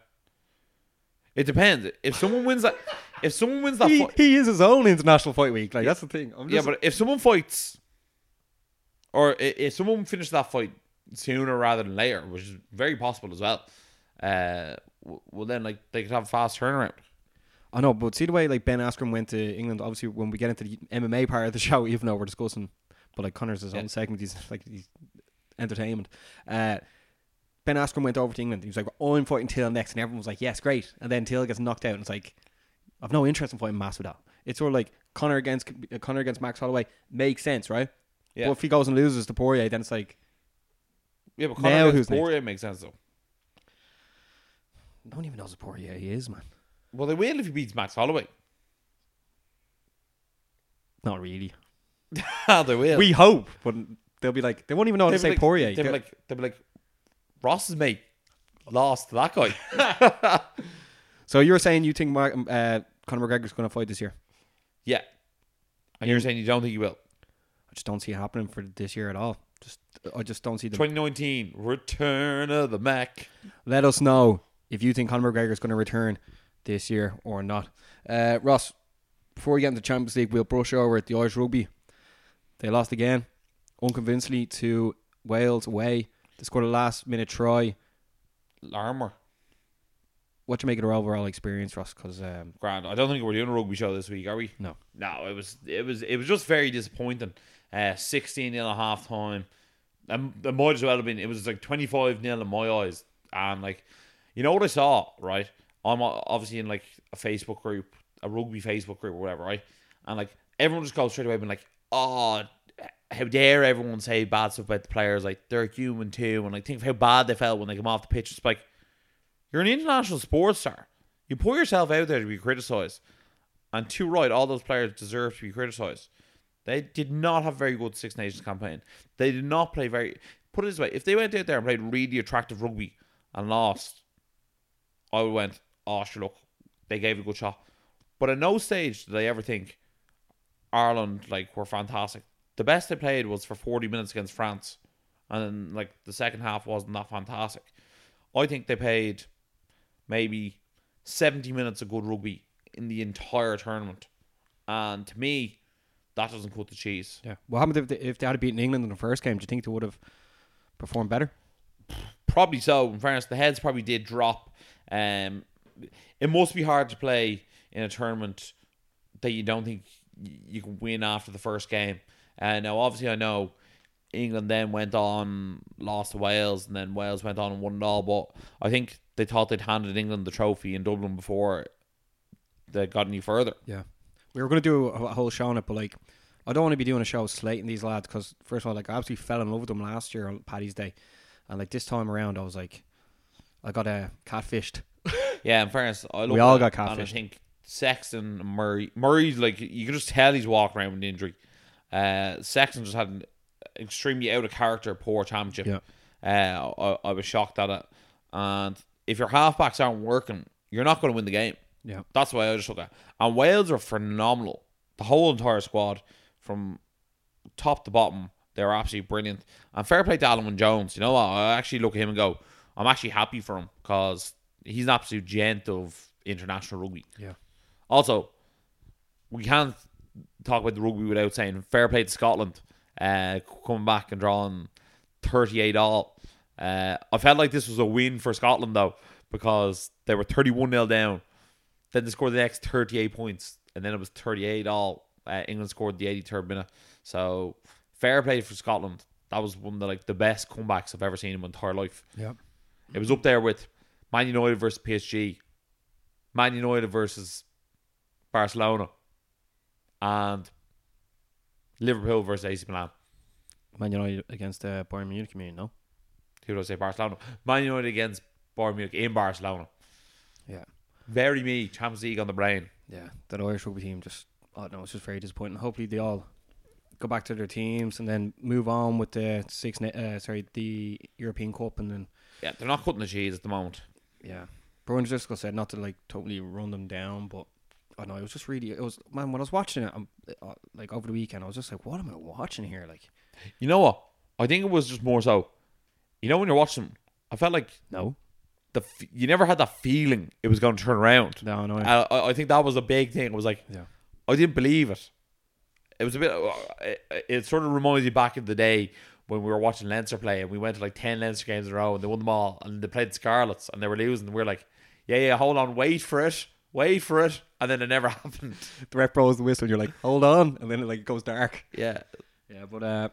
it depends. If someone wins that, if someone wins that, He, fight, he is his own international fight week. Like that's the thing. I'm yeah, but if someone fights, or if someone finishes that fight sooner rather than later, which is very possible as well, uh, well then like they could have a fast turnaround. I know, but see the way like Ben Askren went to England. Obviously, when we get into the MMA part of the [laughs] show, even though we're discussing, but like Connor's his Yeah. own segment, he's like he's entertainment. Uh, ben Askren went over to England. He was like, "I'm fighting Till next," and everyone was like, "Yes, great." And then Till gets knocked out, and it's like, "I've no interest in fighting Masvidal." It's sort of like Connor against Connor against Max Holloway makes sense, right? Yeah, But if he goes and loses to Poirier, then it's like yeah, but now Conor who's against next? Poirier makes sense though. no one even knows who Poirier he is, man. Well, they will if he beats Max Holloway. Not really. [laughs] they will. We hope, but they'll be like they won't even know how to They'd be say like, Poirier. They'll be like, they'd be like, Ross's mate lost to that guy. [laughs] [laughs] So you're saying you think Mark, uh, Conor McGregor's going to fight this year? yeah. And you're saying you don't think he will? Just don't see it happening for this year at all. Just I just don't see the. 2019, Return of the Mac. Let us know if you think Conor McGregor is going to return this year or not. Uh, Ross, before we get into Champions League, we'll brush over at the Irish Rugby. They lost again, unconvincingly to Wales away. They scored a last minute try. Larmour. What you make of their overall experience, Ross? Because um, Grand. I don't think we're doing a rugby show this week, are we? no, No, it was it was it was just very disappointing. Uh, 16 nil at half time. And it might as well have been it was like 25 nil in my eyes. And like you know what I saw, right? I'm obviously in like a Facebook group, a rugby Facebook group or whatever, right? And like everyone just goes straight away being like, Oh how dare everyone say bad stuff about the players? Like they're human too, and like think of how bad they felt when they come off the pitch. It's like you're an international sports star. You put yourself out there to be criticised, and too right, all those players deserve to be criticised. They did not have a very good Six Nations campaign. They did not play very. Put it this way: if they went out there and played really attractive rugby and lost, I would went, oh, sure, look, they gave it a good shot. But at no stage did I ever think Ireland like were fantastic. The best they played was for forty minutes against France, and then like the second half wasn't that fantastic. I think they played maybe seventy minutes of good rugby in the entire tournament, and to me, that doesn't cut the cheese. Yeah. What happened if they, if they had beaten England in the first game? Do you think they would have performed better? Probably so. In fairness, the heads probably did drop. Um, it must be hard to play in a tournament that you don't think you can win after the first game. Uh, now, obviously, I know England then went on, lost to Wales, and then Wales went on and won it all. But I think they thought they'd handed England the trophy in Dublin before they got any further. Yeah. We were going to do a whole show on it, but like, I don't want to be doing a show slating these lads because, first of all, like, I absolutely fell in love with them last year on Paddy's Day. And like, this time around, I was like, I got uh, catfished. [laughs] Yeah, in fairness, I We all at it got and I think Sexton and Murray, Murray's like you can just tell he's walking around with an injury. Uh, Sexton just had an extremely out of character poor championship. Yeah. Uh, I, I was shocked at it. And if your halfbacks aren't working, you're not going to win the game. Yeah. That's the way I just look at it. And Wales are phenomenal. The whole entire squad, from top to bottom, they're absolutely brilliant. And fair play to Alan Jones. You know what? I actually look at him and go, I'm actually happy for him because he's an absolute gent of international rugby. Yeah. Also, we can't talk about the rugby without saying fair play to Scotland, uh, coming back and drawing 38 all. Uh, I felt like this was a win for Scotland though because they were 31 0 down. Then they scored the next 38 points, and then it was 38 all. Uh, England scored the 83rd minute. So fair play for Scotland. That was one of the, like the best comebacks I've ever seen in my entire life. Yeah. It was up there with Man United versus PSG, Man United versus Barcelona, and Liverpool versus AC Milan. Man United against uh, Bayern Munich, you mean, no? Who did I say? Barcelona. Man United against Bayern Munich in Barcelona. Yeah. Very me. Champions League on the brain. Yeah. That Irish rugby team just, oh no, it's just very disappointing. Hopefully they all go back to their teams and then move on with the six, uh, sorry, the European Cup and then Yeah, they're not cutting the cheese at the moment. Yeah. Brian Driscoll said not to like totally run them down, but I know it was just really it was man when I was watching it um, uh, like over the weekend I was just like what am I watching here like You know what? I think it was just more so. You know when you're watching, I felt like no the f- you never had that feeling it was going to turn around. no no I, I- I think that was a big thing. It was like yeah I didn't believe it. It was a bit. It, it sort of reminds me back in the day when we were watching Leinster play and we went to like ten Leinster games in a row and they won them all and they played Scarlets and they were losing. And we are like, yeah, yeah, hold on, wait for it, wait for it, and then it never [laughs] happened. the ref blows the whistle and you're like hold on and then it like goes dark Yeah, yeah but uh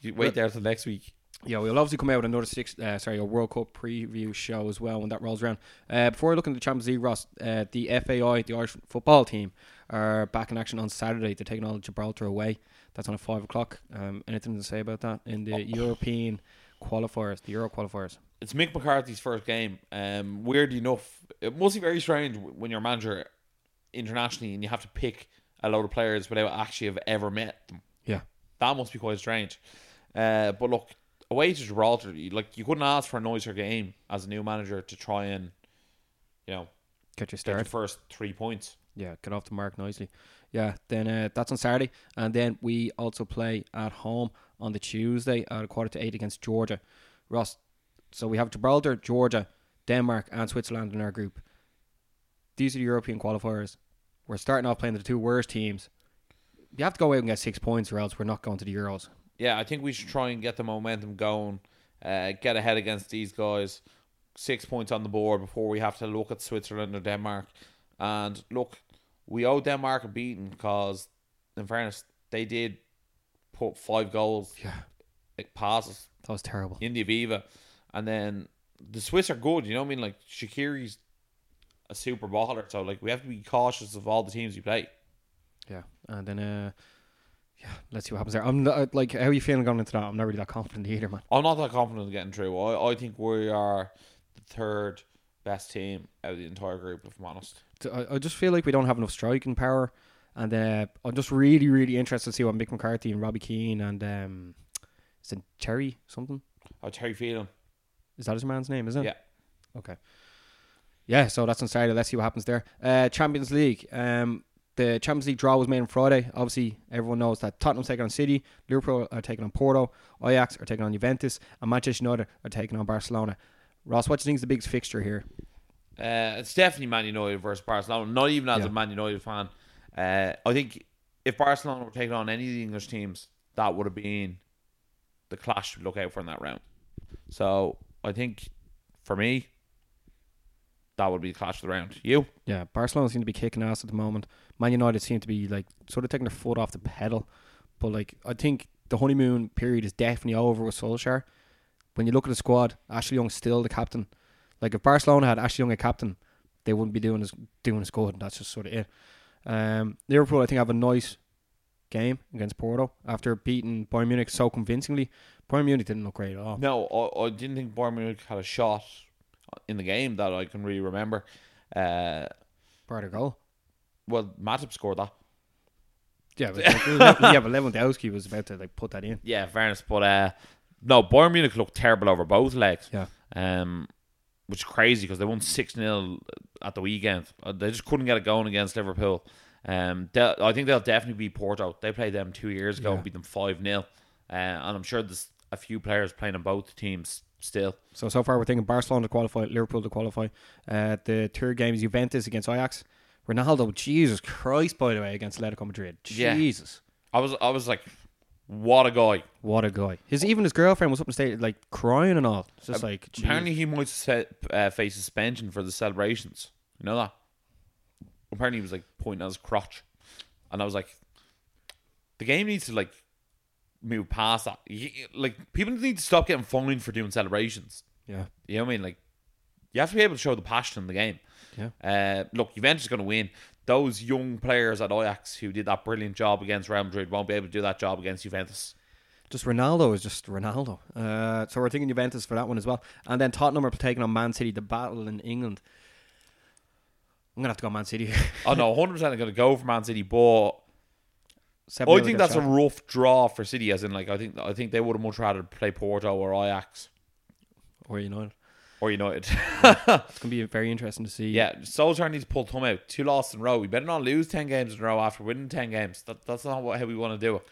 you wait there till next week. yeah we'll obviously come out with another six uh, sorry a World Cup preview show as well when that rolls around uh, before we look into the Champions League Ross uh, the FAI the Irish football team are back in action on Saturday they're taking on Gibraltar away that's on at five o'clock um, anything to say about that in the European qualifiers the Euro qualifiers It's Mick McCarthy's first game. Um, weird enough, it must be very strange when you're a manager internationally and you have to pick a load of players without actually have ever met them. yeah That must be quite strange. Uh, but look, away to Gibraltar, you, like you couldn't ask for a nicer game as a new manager to try and, you know, get your get your first three points. Yeah, get off the mark nicely. Yeah, then uh, that's on Saturday, and then we also play at home on the Tuesday at a quarter to eight against Georgia. Ross, so we have Gibraltar, Georgia, Denmark, and Switzerland in our group. These are the European qualifiers. We're starting off playing the two worst teams. You have to go away and get six points, or else we're not going to the Euros. Yeah, I think we should try and get the momentum going, uh, get ahead against these guys. Six points on the board before we have to look at Switzerland or Denmark. And look, we owe Denmark a beating because, in fairness, they did put five goals Yeah, like, past us that was terrible. in the Aviva. And then the Swiss are good, you know what I mean? Like, Shaqiri's a super baller. So, like, we have to be cautious of all the teams we play. Yeah, and then uh, yeah, let's see what happens there. I'm not, like, how are you feeling going into that? I'm not really that confident either, man. I'm not that confident in getting through. I, I think we are the third best team out of the entire group, if I'm honest. I, I just feel like we don't have enough striking power, and uh, I'm just really, really interested to see what Mick McCarthy and Robbie Keane and um, is it Terry something? Oh, Terry Phelan. Is that his man's name? Is it? Yeah. Okay. Yeah, so that's on Saturday. Let's see what happens there. Uh, Champions League. Um, the Champions League draw was made on Friday. Obviously, everyone knows that Tottenham's taking on City, Liverpool are taking on Porto, Ajax are taking on Juventus, and Manchester United are taking on Barcelona. Ross, what do you think is the biggest fixture here? Uh, it's definitely Man United versus Barcelona. Not even as Yeah. a Man United fan. Uh, I think if Barcelona were taking on any of the English teams, that would have been the clash to look out for in that round. So I think for me, that would be the clash of the round. You? Yeah, Barcelona seem to be kicking ass at the moment. Man United seem to be like sort of taking their foot off the pedal. But like I think the honeymoon period is definitely over with Solskjaer. When you look at the squad, Ashley Young's still the captain. Like if Barcelona had Ashley Young a captain, they wouldn't be doing as doing as good. And that's just sort of it. Um, Liverpool, I think, have a nice game against Porto after beating Bayern Munich so convincingly. Bayern Munich didn't look great at all. No, I, I didn't think Bayern Munich had a shot in the game that I can really remember. Uh, Part of goal. well, Matip scored that. Yeah, but, like, yeah, but Lewandowski was about to like put that in. Yeah, fairness, but uh, no, Bayern Munich looked terrible over both legs. Yeah. Um, which is crazy because they won six 0 at the weekend. Uh, They just couldn't get it going against Liverpool. Um, I think they'll definitely beat Porto. They played them two years ago Yeah. and beat them five 0 uh, and I'm sure there's a few players playing on both teams still. So so far we're thinking Barcelona to qualify, Liverpool to qualify. Uh, the third game is Juventus against Ajax. Ronaldo, Jesus Christ, by the way, against Atletico Madrid. Yeah. Jesus, I was I was like, what a guy! what a guy. His even his girlfriend was up in state like crying and all. It's just like jeez. Apparently, he might set, uh, face suspension for the celebrations. You know that? Apparently, he was like pointing at his crotch, and I was like, the game needs to like move past that. Like people need to stop getting fined for doing celebrations. yeah, You know what I mean? Like you have to be able to show the passion in the game. Yeah. Uh, look, Juventus is going to win. Those young players at Ajax who did that brilliant job against Real Madrid won't be able to do that job against Juventus. just Ronaldo is just Ronaldo. Uh, so we're thinking Juventus for that one as well. And then Tottenham are taking on Man City, the battle in England. I'm gonna have to go Man City. [laughs] Oh no, hundred percent I'm going to go for Man City, but I think that's a rough draw for City. As in, like, I think I think they would have much rather play Porto or Ajax or United. Or United. [laughs] It's gonna be very interesting to see. yeah, Solskjaer needs to pull thumb out. Two losses in a row. We better not lose ten games in a row after winning ten games. That, that's not what, how we want to do it.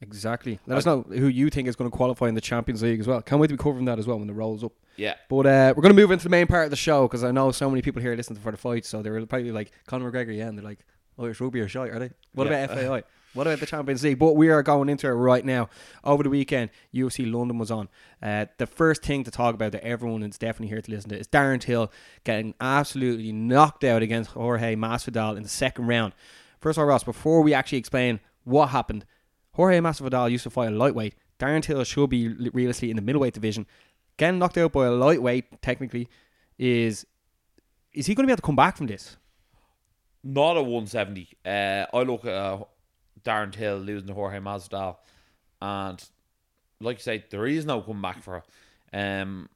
Exactly. Let us know who you think is going to qualify in the Champions League as well. Can't wait to be covering that as well when the rolls up. Yeah, But uh, we're going to move into the main part of the show because I know so many people here listening for the fight, so they were probably like Conor McGregor, yeah, and they're like, "Oh, it's rugby or shite, are they? What Yeah. about FAI? [laughs] What about the Champions League?" But we are going into it right now. Over the weekend, UFC London was on. Uh, the first thing to talk about that everyone is definitely here to listen to is Darren Till getting absolutely knocked out against Jorge Masvidal in the second round. First of all, Ross, before we actually explain what happened, Jorge Masvidal used to fight a lightweight. Darren Till should be realistically in the middleweight division. Getting knocked out by a lightweight, technically, is is he going to be able to come back from this? not a one seventy. Uh, I look at uh, Darren Till losing to Jorge Masvidal, and like you say, there is no comeback for. it. Um,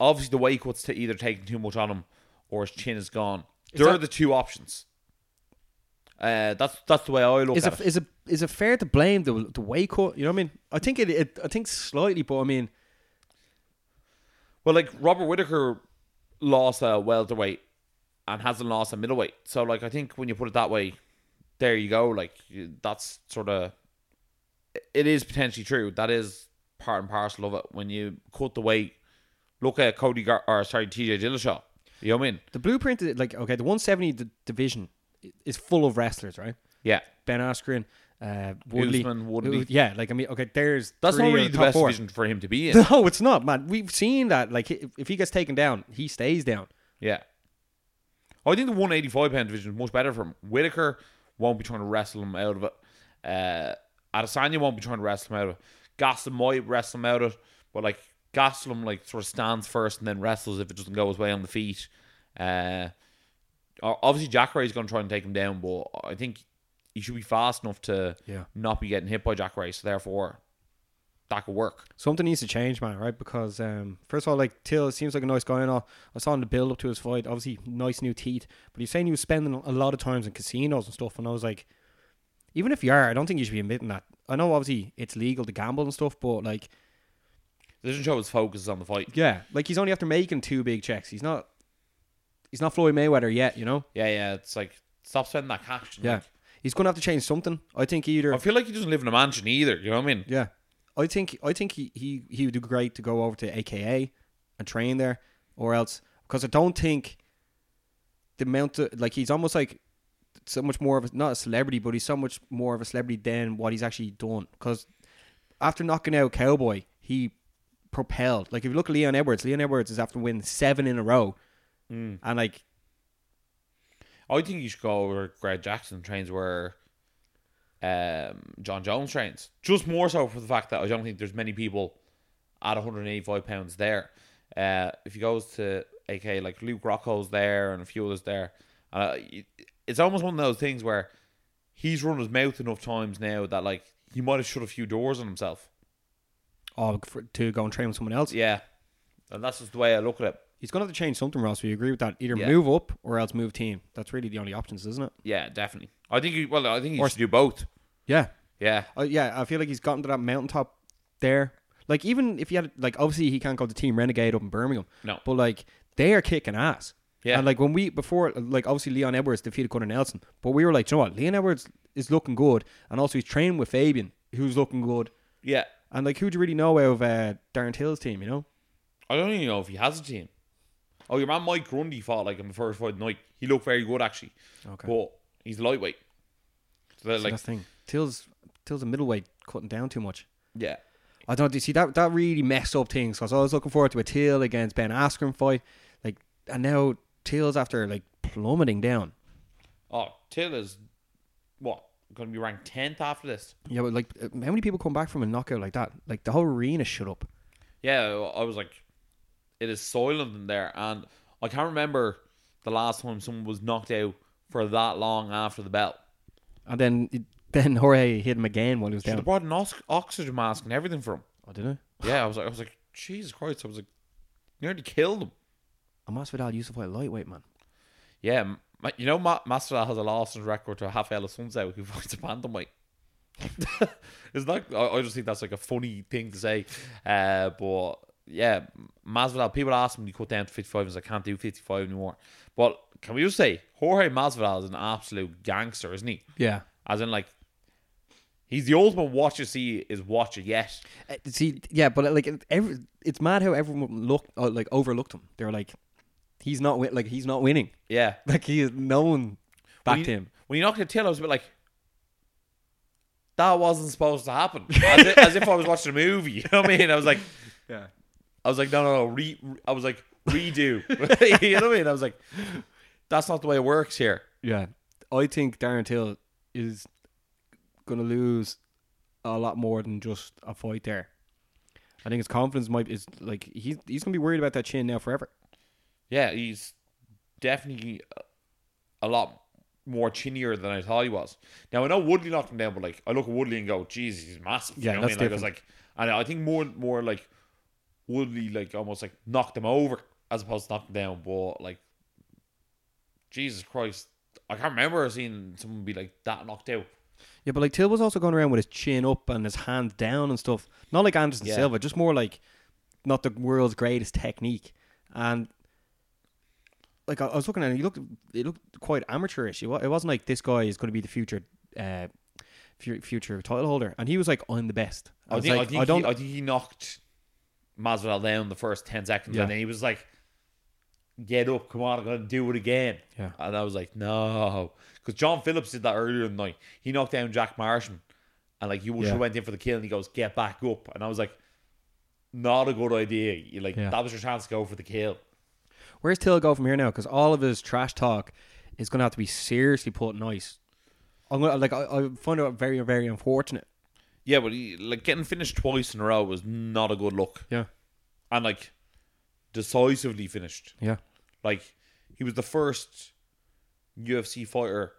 obviously the weight cuts to either taking too much on him or his chin is gone. Is there are the two options. Uh, that's that's the way I look Is at it, it. is it is it fair to blame the the weight cut? You know what I mean? I think it, it I think slightly, but I mean, Well, like Robert Whitaker lost a welterweight and hasn't lost a middleweight. So, like, I think when you put it that way, there you go. Like, that's sort of it is potentially true. That is part and parcel of it. When you cut the weight, look at Cody Gar- or sorry, TJ Dillashaw. You know what I mean? the blueprint is like okay, the 170 d- division is full of wrestlers, right? Yeah, Ben Askren, uh, Woodley, Usman, Woodley. Who- yeah, like I mean, okay, there's that's not really the top best four. division for him to be in. [laughs] No, it's not, man. We've seen that. Like, if if he gets taken down, he stays down. Yeah. I think the 185 pound division is much better for him. Whitaker won't be trying to wrestle him out of it. Uh, Adesanya won't be trying to wrestle him out of it. Gastelum might wrestle him out of it, but like Gastelum like sort of stands first and then wrestles if it doesn't go his way on the feet. Uh, obviously Jacare is going to try and take him down, but I think he should be fast enough to Yeah. not be getting hit by Jacare. So therefore, that could work. Something needs to change, man, right? Because um, first of all, like Till seems like a nice guy and all. I saw him the build up to his fight. Obviously, nice new teeth. But he's saying he was spending a lot of times in casinos and stuff. And I was like, even if you are, I don't think you should be admitting that. I know obviously it's legal to gamble and stuff, but like, It doesn't show his focus on the fight. yeah, like he's only after making two big checks. He's not, he's not Floyd Mayweather yet, you know. Yeah, yeah. It's like stop spending that cash. Yeah, he's gonna have to change something. I think either I feel like he doesn't live in a mansion either. You know what I mean? Yeah, I think I think he, he he would do great to go over to AKA and train there, or else because I don't think the amount of like he's almost like so much more of a, not a celebrity, but he's so much more of a celebrity than what he's actually done. Because after knocking out Cowboy, he propelled. Like if you look at Leon Edwards, Leon Edwards is after winning seven in a row, Mm. and like I think you should go where Greg Jackson trains where um, Jon Jones trains. Just more so for the fact that I don't think there's many people at 185 pounds there. Uh, if he goes to AK like Luke Rockhold's there and a few others there, uh, it's almost one of those things where he's run his mouth enough times now that like he might have shut a few doors on himself. oh for, to go and train with someone else. Yeah, and that's just the way I look at it. He's gonna have to change something, Ross. We agree with that. Either Yeah. move up or else move team. That's really the only options, isn't it? Yeah, definitely. I think he, well, I think he Or- should do both. Yeah, Yeah, Uh, yeah, I feel like he's gotten to that mountaintop there. Like even if he had like obviously he can't go to Team Renegade up in Birmingham. No. But like they are kicking ass. Yeah. And like when we before like obviously Leon Edwards defeated Gunnar Nelson, but we were like, you know what? Leon Edwards is looking good, and also he's training with Fabian, who's looking good. yeah. And like, who do you really know of uh, Darren Till's team? You know? I don't even know if he has a team. Oh, your man Mike Grundy fought like in the first fight night. He looked very good actually, Okay. but he's lightweight. So that, like, that's the thing. Till's Till's a middleweight, cutting down too much. yeah, I don't you see that that really messed up things because I was looking forward to a Till against Ben Askren fight, like, and now Till's after like plummeting down. Oh, Till is what going to be ranked tenth after this. Yeah, but like, uh, how many people come back from a knockout like that? Like the whole arena shut up. Yeah, I was like, it is soiling in there, and I can't remember the last time someone was knocked out for that long after the bell. And then then Jorge hit him again while he was Should have brought an ox- oxygen mask and everything for him. Oh, did I? Yeah, I was like, I was like, Jesus Christ! I was like, nearly killed him. And Masvidal used to fight lightweight, man. Yeah, m- ma- you know, Ma- Masvidal has a loss in record to Rafael Sunzel who [laughs] fights a bantamweight. [laughs] Is that? I, I just think that's like a funny thing to say. Uh, but yeah, Masvidal. People ask him, "You cut down to fifty-five?" He's like, "I can't do fifty-five anymore." But can we just say Jorge Masvidal is an absolute gangster, isn't he? Yeah. As in, like, he's the ultimate watch you see is watch it yet. Uh, see, yeah, but like every, it's mad how everyone looked uh, like overlooked him. They're like, he's not win- like he's not winning. Yeah, [laughs] Like he is no one When backed him. when he knocked at Till, I was a bit like, that wasn't supposed to happen. [laughs] As, if, as if I was watching a movie. You know what I mean? I was like, [laughs] Yeah. I was like, no, no, no. Re, re- I was like, redo. you know what I mean? I was like, that's not the way it works here. Yeah, I think Darren Till is gonna lose a lot more than just a fight there. I think his confidence might is like he's he's gonna be worried about that chin now forever. Yeah, he's definitely a lot more chinnier than I thought he was. Now I know Woodley knocked him down, but like I look at Woodley and go, "Jesus, he's massive." Yeah, you know what I that's mean? Like, I was like, and I think more, more like Woodley, like almost like knocked him over as opposed to knock him down. But like, Jesus Christ, I can't remember seeing someone be like that knocked out. Yeah, but like Till was also going around with his chin up and his hands down and stuff. Not like Anderson Yeah. Silva, just more like not the world's greatest technique. And like I, I was looking at it, he looked it looked quite amateurish. It, it wasn't like this guy is going to be the future uh future title holder. And he was like, I'm the best. I, I think, like, I think, I don't he, I think he knocked Masvidal down the first ten seconds, Yeah. and then he was like, "Get up, come on, I'm gonna do it again." Yeah. and I was like, "No," because John Phillips did that earlier in the night. He knocked down Jack Marshman, and like he Yeah. went in for the kill, and he goes, "Get back up," and I was like, "Not a good idea." You like Yeah. that was your chance to go for the kill. Where's Till go from here now? Because all of his trash talk is going to have to be seriously put nice. I'm gonna like I, I find it very very unfortunate. Yeah, but he, like getting finished twice in a row was not a good look, Yeah, and like decisively finished. yeah, Like he was the first UFC fighter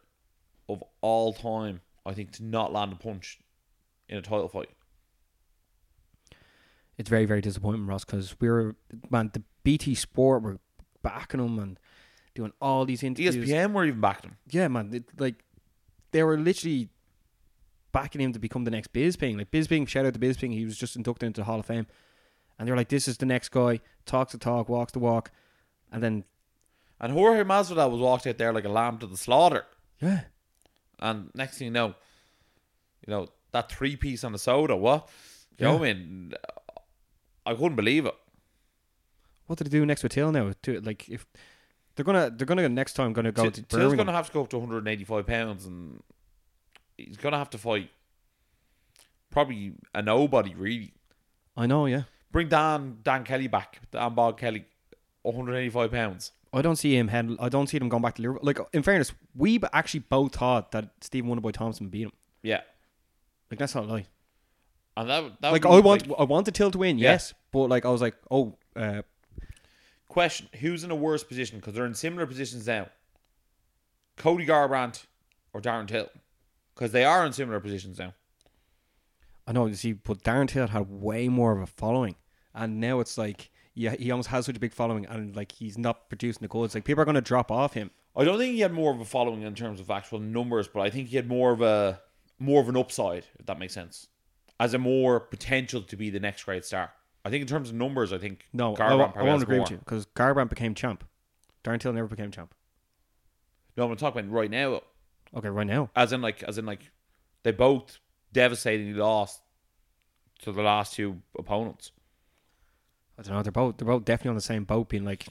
of all time, I think, to not land a punch in a title fight. It's very very disappointing, Ross, because we were man the BT Sport were backing him and doing all these interviews. ESPN were even backing him. Yeah, man, it, like they were literally backing him to become the next Bisping. Like Bisping, shout out to Bisping, he was just inducted into the Hall of Fame, and they're like, "This is the next guy, talks the talk, walks the walk," and then And Jorge Masvidal was walked out there like a lamb to the slaughter. yeah, And next thing you know, you know that three piece on the soda. What? You know what I mean? I couldn't believe it. what did they do next with Till now? To, like if they're gonna they're gonna next time gonna go T- to Till's going to have to go up to 185 pounds, and he's going to have to fight probably a nobody really. I know, yeah. Bring Dan Dan Kelly back, Dan Bob Kelly, 185 pounds. I don't see him head. I don't see them going back to Liverpool. Like in fairness, we actually both thought that Stephen Wonderboy Thompson beat him. Yeah, Like that's not a lie. and that that Like I want, like- I wanted Till to win, Yeah. yes, but like I was like, oh, uh, question: Who's in a worse position? Because they're in similar positions now. Cody Garbrandt or Darren Till, because they are in similar positions now. I know. You see, but Darren Till had way more of a following, and now it's like, yeah, he almost has such a big following, and like he's not producing the goods. Like people are going to drop off him. I don't think he had more of a following in terms of actual numbers, but I think he had more of a more of an upside, if that makes sense, as a more potential to be the next great star. I think in terms of numbers, I think No, I, Garbrandt wa- I won't agree more. with you because Garbrandt became champ. Darren Till never became champ. No, I'm talking about right now, Okay, right now. as in like as in like they both devastatingly lost to the last two opponents. I don't know. They're both they're both definitely on the same boat, being like.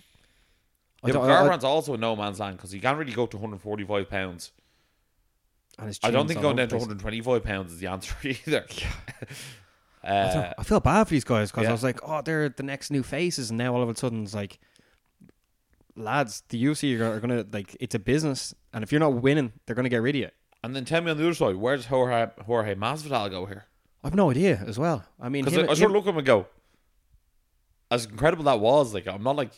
I Yeah, don't, I- I- Garbrandt's also in no man's land because he can't really go to 145 pounds. and his I don't chin's think all going over down to the place. 125 pounds is the answer [laughs] either. [laughs] [laughs] I, don't- uh, I feel bad for these guys because yeah. I was like, oh, they're the next new faces, and now all of a sudden it's like, lads, the UFC are, are gonna like it's a business, and if you're not winning, they're gonna get rid of you. and then tell me on the other side, where does Jorge, Jorge Masvidal go here? I've no idea as well. I mean, Because him- I, I sort of look at him and go, as incredible that was, like I'm not like,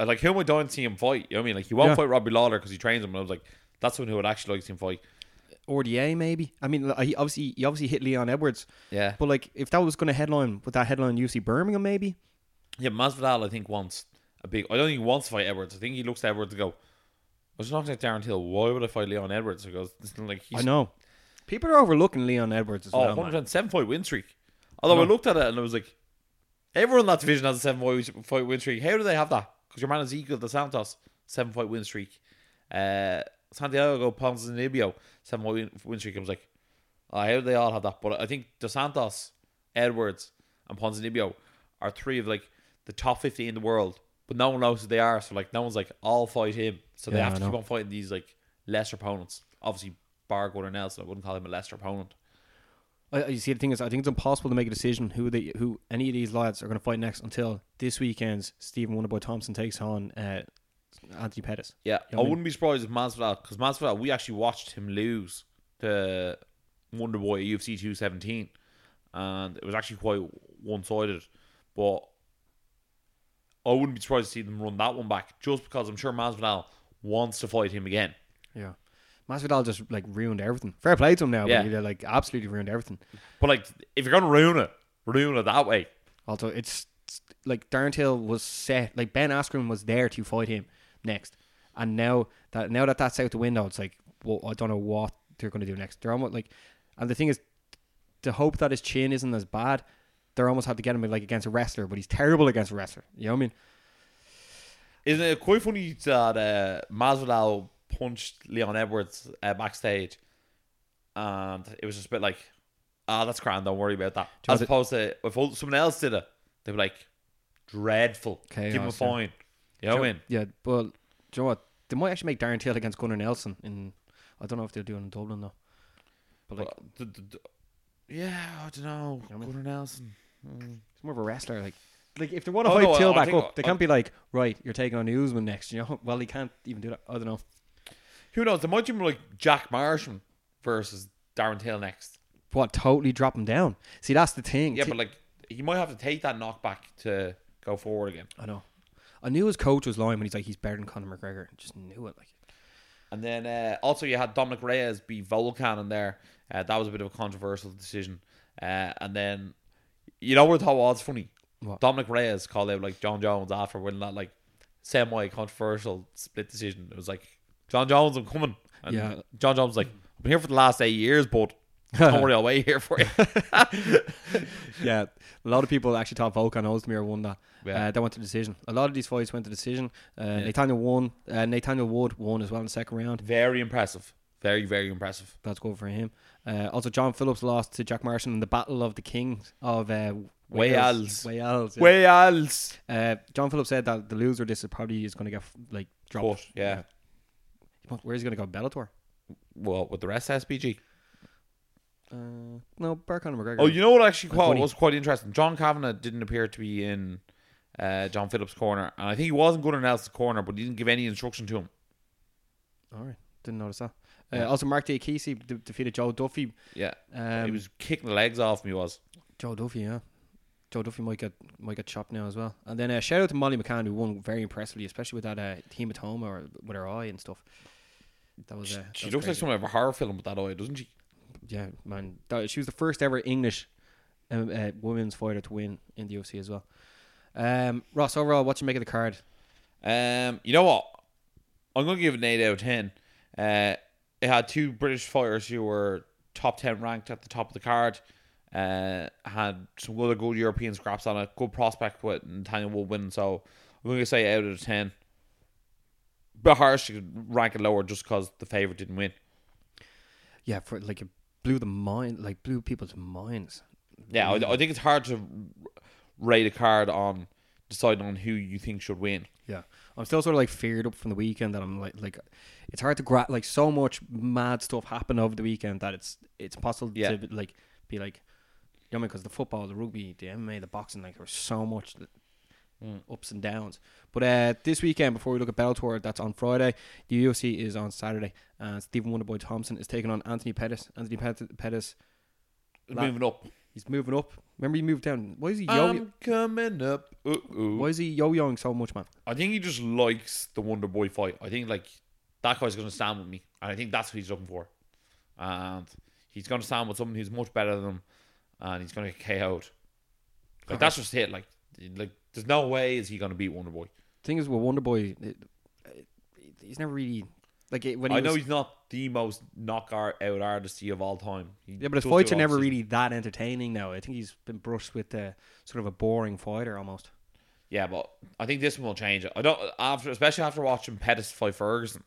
like who am I dying to see him fight? You know what I mean? Like he won't Yeah. fight Robbie Lawler because he trains him, and I was like, that's someone who would actually like to see him fight. RDA maybe. I mean, like, he obviously he obviously hit Leon Edwards, Yeah, but like if that was gonna headline with that headline UFC Birmingham, maybe. yeah. Masvidal, I think wants a big. I don't think he wants to fight Edwards. I think he looks to Edwards to go. I was talking to Darren Till. Why would I fight Leon Edwards? Because it's like he's I know. People are overlooking Leon Edwards as Oh, well. man. 107 fight win streak. Although I looked at it and I was like, everyone in that division has a seven fight- fight win streak. How do they have that? Because your man is equal to Santos, seven fight win streak. Uh, Santiago Ponzinibbio, seven fight win, win streak. I was like, oh, how do they all have that? But I think Dos Santos, Edwards, and Ponzinibbio are three of like the top 50 in the world. But no one knows who they are. So like, no one's like, I'll fight him. So they Yeah, have I to keep on fighting these like lesser opponents. Obviously, bar Gunnar Nelson, I wouldn't call him a lesser opponent. I, you see, the thing is, I think it's impossible to make a decision who they, who any of these lads are going to fight next until this weekend's Stephen Wonderboy Thompson takes on uh, Anthony Pettis. Yeah, You I know I mean? wouldn't be surprised if Masvidal, because Masvidal, we actually watched him lose to Wonderboy at UFC 217, and it was actually quite one sided. But I wouldn't be surprised to see them run that one back, just because I'm sure Masvidal wants to fight him again. Yeah, Masvidal just like ruined everything. Fair play to him now, Yeah. but he like absolutely ruined everything. But like, if you're gonna ruin it, ruin it that way. Also, it's, it's like Darren Till was set. Like Ben Askren was there to fight him next, and now that now that that's out the window, it's like, well, I don't know what they're going to do next. They're almost like, and the thing is, to hope that his chin isn't as bad, they're almost have to get him like against a wrestler, but he's terrible against a wrestler. You know what I mean? Isn't it quite funny that uh, Masvidal punched Leon Edwards uh, backstage, and it was just a bit like, "Ah, that's grand. Don't worry about that." Do As know opposed to if someone else did it, they'd be like, "Dreadful. Give him a yeah. fine." You know I mean? Yeah, but do you know what? They might actually make Darren Till against Gunnar Nelson in. I don't know if they're doing it in Dublin though. But like, the- the- the- yeah, I don't know. I mean- Gunnar Nelson. it's more of a wrestler. Like, like if they want to Oh, fight no, Till I back think- up, they I- can't be like, right, you're taking on Usman next. You know, [laughs] well, he can't even do that. I don't know. Who knows? They might do like Jack Marshman versus Darren Till next. What totally drop him down? See, that's the thing. Yeah, T- but like he might have to take that knockback to go forward again. I know. I knew his coach was lying when he's like, he's better than Conor McGregor. I just knew it. Like, And then uh, also you had Dominic Reyes beat Volkan in there. Uh, that was a bit of a controversial decision. Uh, and then you know what was funny? What? Dominic Reyes called out like Jon Jones after winning that like semi controversial split decision. It was like Jon Jones, I'm coming. And Yeah. Jon Jones like, I've been here for the last eight years, but [laughs] don't worry, I'll wait here for you. [laughs] yeah, a lot of people actually thought Volkan Ozdemir won that. Yeah. Uh, that went to decision. A lot of these fights went to decision. Uh, Nathaniel won. Uh, Nathaniel Wood won as well in the second round. Very impressive. Very, very impressive. That's good for him. Uh, also, John Phillips lost to Jack Marshman in the Battle of the Kings of uh, Wales. Wales. yeah. Wales. Uh, John Phillips said that the loser this is probably is going to get like dropped. Yeah. Where's he going to go? Bellator? Well, with the rest of SBG. Uh, no, Burkhan McGregor. Oh, you know what actually Like quite, Bunny. was quite interesting? John Kavanagh didn't appear to be in uh, John Phillips' corner. And I think he wasn't good in Nelson's corner, but he didn't give any instruction to him. All right, didn't notice that. Uh, Yeah. Also, Mark Diakiese de- defeated Joe Duffy. Yeah. Um, he was kicking the legs off me, was. Joe Duffy, yeah. Joe Duffy might get might get chopped now as well. And then uh, shout out to Molly McCann who won very impressively, especially with that uh, hematoma or with her eye and stuff. That was. Uh, that She was looks like crazy. someone of a horror film with that eye, doesn't she? Yeah, man. That, she was the first ever English um, uh, women's fighter to win in the UFC as well. Um, Ross, overall, what you make of the card? Um, you know what? I'm going to give it an 8 out of 10. Uh, it had two British fighters who were top 10 ranked at the top of the card. Uh, had some other good European scraps on it. Good prospect with Nathaniel Wood winning. So I'm going to say eight out of 10. Harsh to rank it lower just because the favourite didn't win. Yeah, for like it blew the mind, like blew people's minds. Yeah, I, I think it's hard to rate a card on deciding on who you think should win. Yeah, I'm still sort of like feared up from the weekend that I'm like like it's hard to gra- like so much mad stuff happened over the weekend that it's it's possible Yeah. to like be like you know because the football, the rugby, the MMA, the boxing, like there's so much Mm. ups and downs. But uh, this weekend, before we look at Bellator, that's on Friday. The UFC is on Saturday, and Stephen Wonderboy Thompson is taking on Anthony Pettis. Anthony Pet- Pettis, Moving up. he's moving up. Remember, he moved down. Why is he yo? I'm coming up. Why is he yo-yoing so much, man? I think he just likes the Wonderboy fight. I think like that guy's going to stand with me, and I think that's what he's looking for. And he's going to stand with someone who's much better than him, and he's going to get KO'd. Like that's just it. Like, like there's no way is he going to beat Wonder Boy. thing is with Wonder Boy, it, it, he's never really like it, when he I know he's not the most knockout out artist of all time. He yeah, but his fights are never really that entertaining now. I think he's been brushed with uh, sort of a boring fighter almost. Yeah, but I think this one will change it. I don't after, especially after watching Pettis fight Ferguson,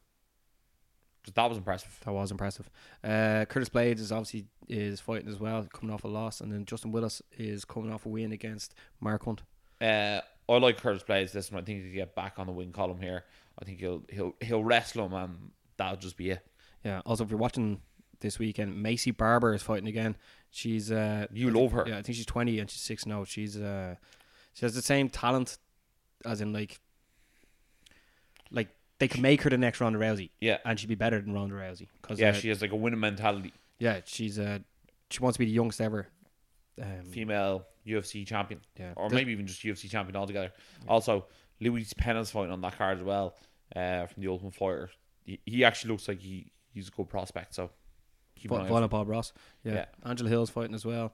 that was impressive. That was impressive. Uh, Curtis Blaydes is obviously is fighting as well, coming off a loss, and then Justin Willis is coming off a win against Mark Hunt. Uh, I like Curtis Blaydes this one. I think he'll get back on the wing column here. I think he'll he'll he'll wrestle him, and that'll just be it. Yeah. Also, if you're watching this weekend, Maycee Barber is fighting again. She's uh, You love her. Yeah, I think she's 20 and she's six now. She's uh, she has the same talent, as in like, like they could make her the next Ronda Rousey, Yeah, and she'd be better than Ronda Rousey. Cause, yeah. uh, She has like a winning mentality. yeah, she's uh, she wants to be the youngest ever. Um, Female UFC champion, yeah, or maybe even just UFC champion altogether. Also, Luis Peña's fighting on that card as well, uh, from the Ultimate Fighter. He, he actually looks like he, he's a good prospect. So keep an eye Vi- out. Violent Bob Ross. Yeah. Yeah. Angela Hill's fighting as well.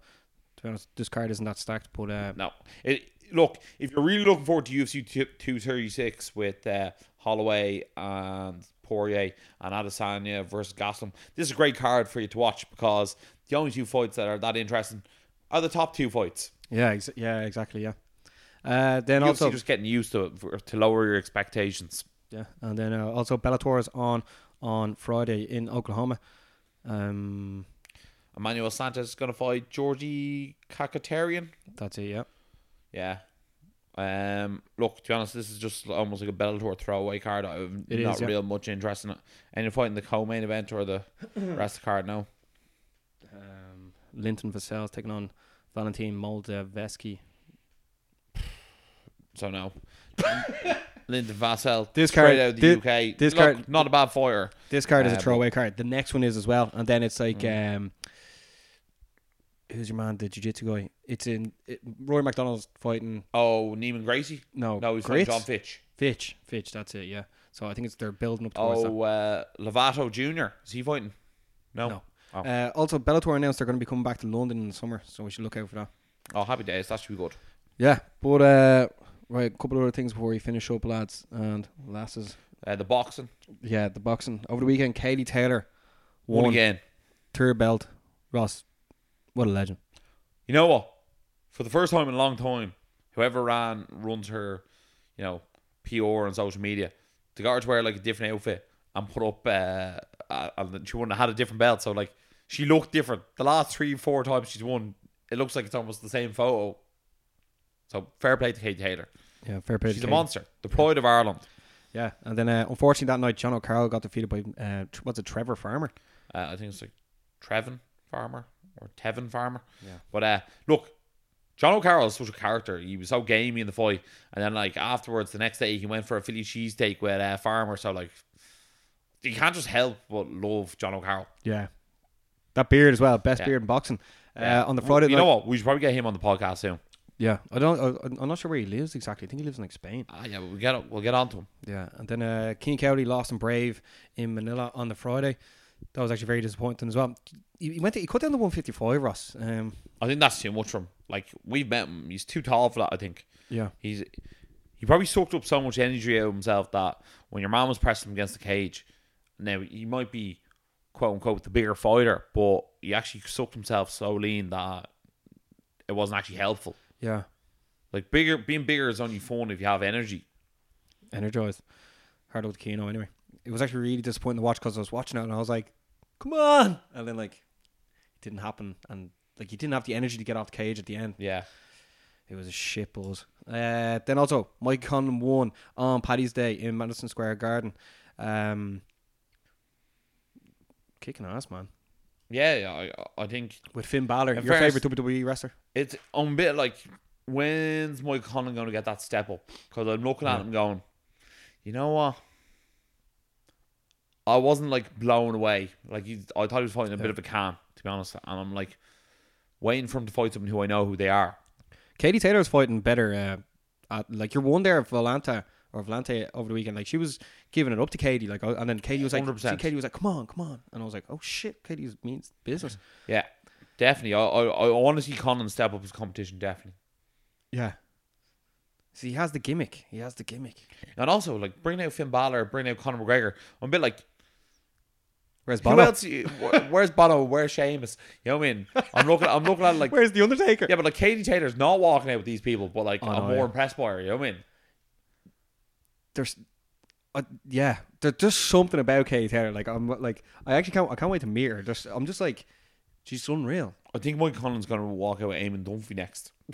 To be honest, this card isn't that stacked, but uh, No, it, look if you're really looking forward to UFC two thirty six with uh, Holloway and Poirier and Adesanya versus Gastelum, this is a great card for you to watch because the only two fights that are that interesting are the top two fights. Yeah, ex- yeah, exactly, yeah. Uh, then UFC also, just getting used to it for, to lower your expectations. yeah, and then uh, also Bellator is on on Friday in Oklahoma. Um, Emmanuel Sanchez is going to fight Georgi Karakhanyan. that's it, yeah. Yeah. Um, look, to be honest, this is just almost like a Bellator throwaway card. I'm It not is, yeah. real much interest in it. Any fight in the co-main event or the [coughs] rest of the card? No. Um, Linton Vassell's taking on Valentin Moldavsky. So no. [laughs] Linton Vassell. This straight card- out of the thi- UK. this Look, card- not a bad fighter. This card is a but- throwaway card. The next one is as well, and then it's like Mm. um, who's your man, the jiu-jitsu guy? It's in it, Rory MacDonald's fighting. Oh, Neiman Gracie. No, No, he's Gritz? fighting John Fitch. Fitch, Fitch. That's it. Yeah, So I think it's they're building up towards that. Oh, uh, Lovato Jr. Is he fighting? No. No. Oh. Uh, also, Bellator announced they're going to be coming back to London in the summer, so we should look out for that. Oh, happy days. That should be good. Yeah, but uh, right, a couple of other things before we finish up, lads and lasses. Uh, the boxing. Yeah, the boxing over the weekend. Katie Taylor One won again. third belt. Ross, what a legend. You know what? For the first time in a long time, whoever ran runs her, you know, PR on social media, The to wear like a different outfit and put up. Uh, uh, and she wouldn't have had a different belt, so like she looked different. The last three, four times she's won, it looks like it's almost the same photo. So fair play to Kate Taylor. Yeah, fair play. to She's a Katie. monster, the pride of Ireland. Yeah, and then uh, unfortunately that night, Jono Carroll got defeated by uh, what's it, Trevor Farmer. Uh, I think it's like Trevin Farmer or Tevin Farmer. Yeah. But uh, look, Jono Carroll is such a character. He was so gamey in the fight, and then like afterwards, the next day he went for a Philly cheesesteak with uh, Farmer. So like, you can't just help but love Jono Carroll. Yeah, that beard as well, best Yeah. beard in boxing. Uh, Uh, on the Friday you know what? We should probably get him on the podcast soon. yeah, I don't, I, I'm not sure where he lives exactly. I think he lives in like Spain. Ah, yeah, we'll get we'll get on to him. Yeah, and then uh, King County lost and Brave in Manila on the Friday. That was actually very disappointing as well. He, he went, to, he cut down to 155, Ross. Um, I think that's too much for him. Like we've met him, he's too tall for that. I think yeah, he's he probably soaked up so much energy out of himself that when your man was pressing him against the cage, now he might be quote unquote the bigger fighter, but he actually sucked himself so lean that it wasn't actually helpful. yeah, Like bigger, being bigger is only fun if you have energy. energized. Hard to Keno anyway. It was actually really disappointing to watch because I was watching it and I was like, "Come on!" And then like, it didn't happen, and like he didn't have the energy to get off the cage at the end. Yeah, It was a shit buzz. Uh, then also, Mike Conlan won on Paddy's Day in Madison Square Garden. Um, kicking ass, man. yeah, yeah. I, I think With Finn Balor, your fairness- favorite WWE wrestler. it's I'm a bit like when's Mike Conlan going to get that step up? Because I'm looking at him going, you know what? I wasn't like blown away. Like he's, I thought he was fighting a bit of a can, to be honest. And I'm like waiting for him to fight someone who I know who they are. Katie Taylor's fighting better. Uh, at, like your one there, Volanta or Volante over the weekend. Like she was giving it up to Katie. Like, and then Katie was like, 100%. see, Katie was like, "Come on, come on," and I was like, "Oh shit, Katie means business." Yeah, definitely. I I, I want to see Conlan step up his competition. Definitely. Yeah. See, he has the gimmick. He has the gimmick. And also, like, bring out Finn Balor, bring out Conor McGregor. I'm a bit like, Where's who else? Where's Bono? Where's Sheamus? You know what I mean? I'm looking. I'm looking at like, [laughs] Where's the Undertaker? yeah, but like Katie Taylor's not walking out with these people, but like Oh, I'm no, more yeah. impressed by her. You know what I mean? There's uh, yeah there's just something about Katie Taylor like I'm like I actually can't I can't wait to meet her. Just I'm just like she's unreal. I think Mike Conlan's gonna walk out with Eamon Dunphy next. [laughs]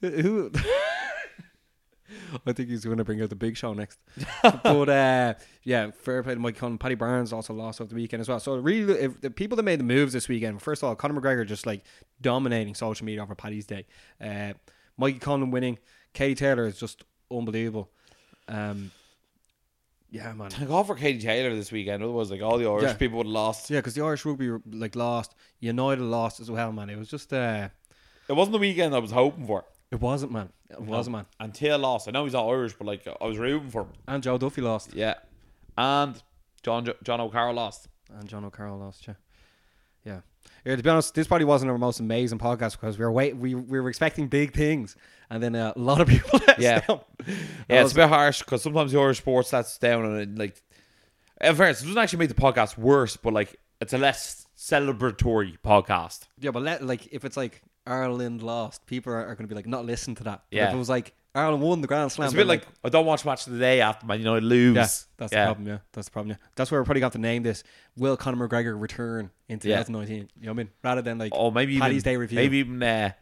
who? [laughs] I think he's going to bring out the big show next. [laughs] But uh yeah fair play to Mike Conn Paddy Barnes also lost over the weekend as well. So really if the people that made the moves this weekend first of all Conor McGregor just like dominating social media over Paddy's Day. Uh Mikey Conlon winning. Katie Taylor is just unbelievable um yeah man Thank God for Katie Taylor this weekend. Otherwise, like all the Irish Yeah. people would have lost. Yeah, because the Irish rugby like lost, United lost as well, man. It was just uh, It wasn't the weekend I was hoping for. it wasn't, man. It wasn't, man. And Taylor lost. I know he's not Irish, but like I was rooting for him. And Joe Duffy lost, Yeah. And John Jono Carroll lost. and Jono Carroll lost. Yeah, yeah. To be honest, this probably wasn't our most amazing podcast because we were wait we, we were expecting big things, and then uh, a lot of people [laughs] Yeah. down. Yeah, it's a bit harsh because sometimes the Irish sports us down, and it, like, in fairness, it doesn't actually make the podcast worse, but like, it's a less celebratory podcast. yeah, but let, like if it's like Ireland lost, people are, are going to be like not listen to that. But Yeah. if it was like Ireland won the Grand Slam, It's a bit like, I don't watch match of the day after Man United lose. Yeah, that's Yeah. the problem. Yeah, that's the problem. Yeah, that's where we're probably got to name this. Will Conor McGregor return in Yeah. 2019? You know what I mean? Rather than like Oh, maybe Paddy's even, Day review. Maybe even uh,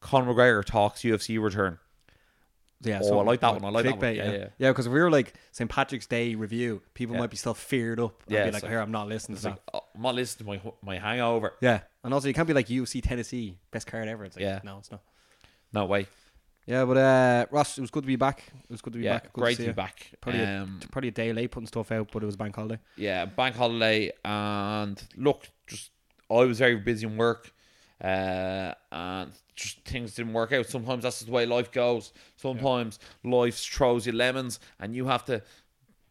Conor McGregor talks UFC return. yeah. Oh, I like that one, I like that one. Yeah, yeah, yeah. yeah. Because if we were like St Patrick's Day review, people Yeah. might be still feared up. and Yeah, be like, like- here, I'm not listening to like, oh, I'm not listening to my my hangover. Yeah, and also you can't be like UFC Tennessee best card ever. It's like, Yeah. no, it's not. No way. Yeah, but uh, Ross, it was good to be back. It was good to be Yeah, back. Good great to, to be back. Probably, Um, a, probably a day late putting stuff out, but it was bank holiday. yeah, bank holiday, and look, just I was very busy in work. uh, and just things didn't work out. Sometimes that's the way life goes. Sometimes life throws you lemons, and you have to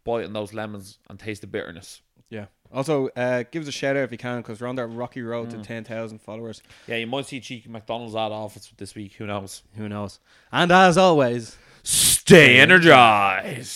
bite on those lemons and taste the bitterness. Yeah. Also, uh, give us a shout out if you can, because we're on that rocky road Mm. to ten thousand followers. Yeah, you might see cheeky McDonald's ad office this week. Who knows? Who knows? And as always. Stay energized.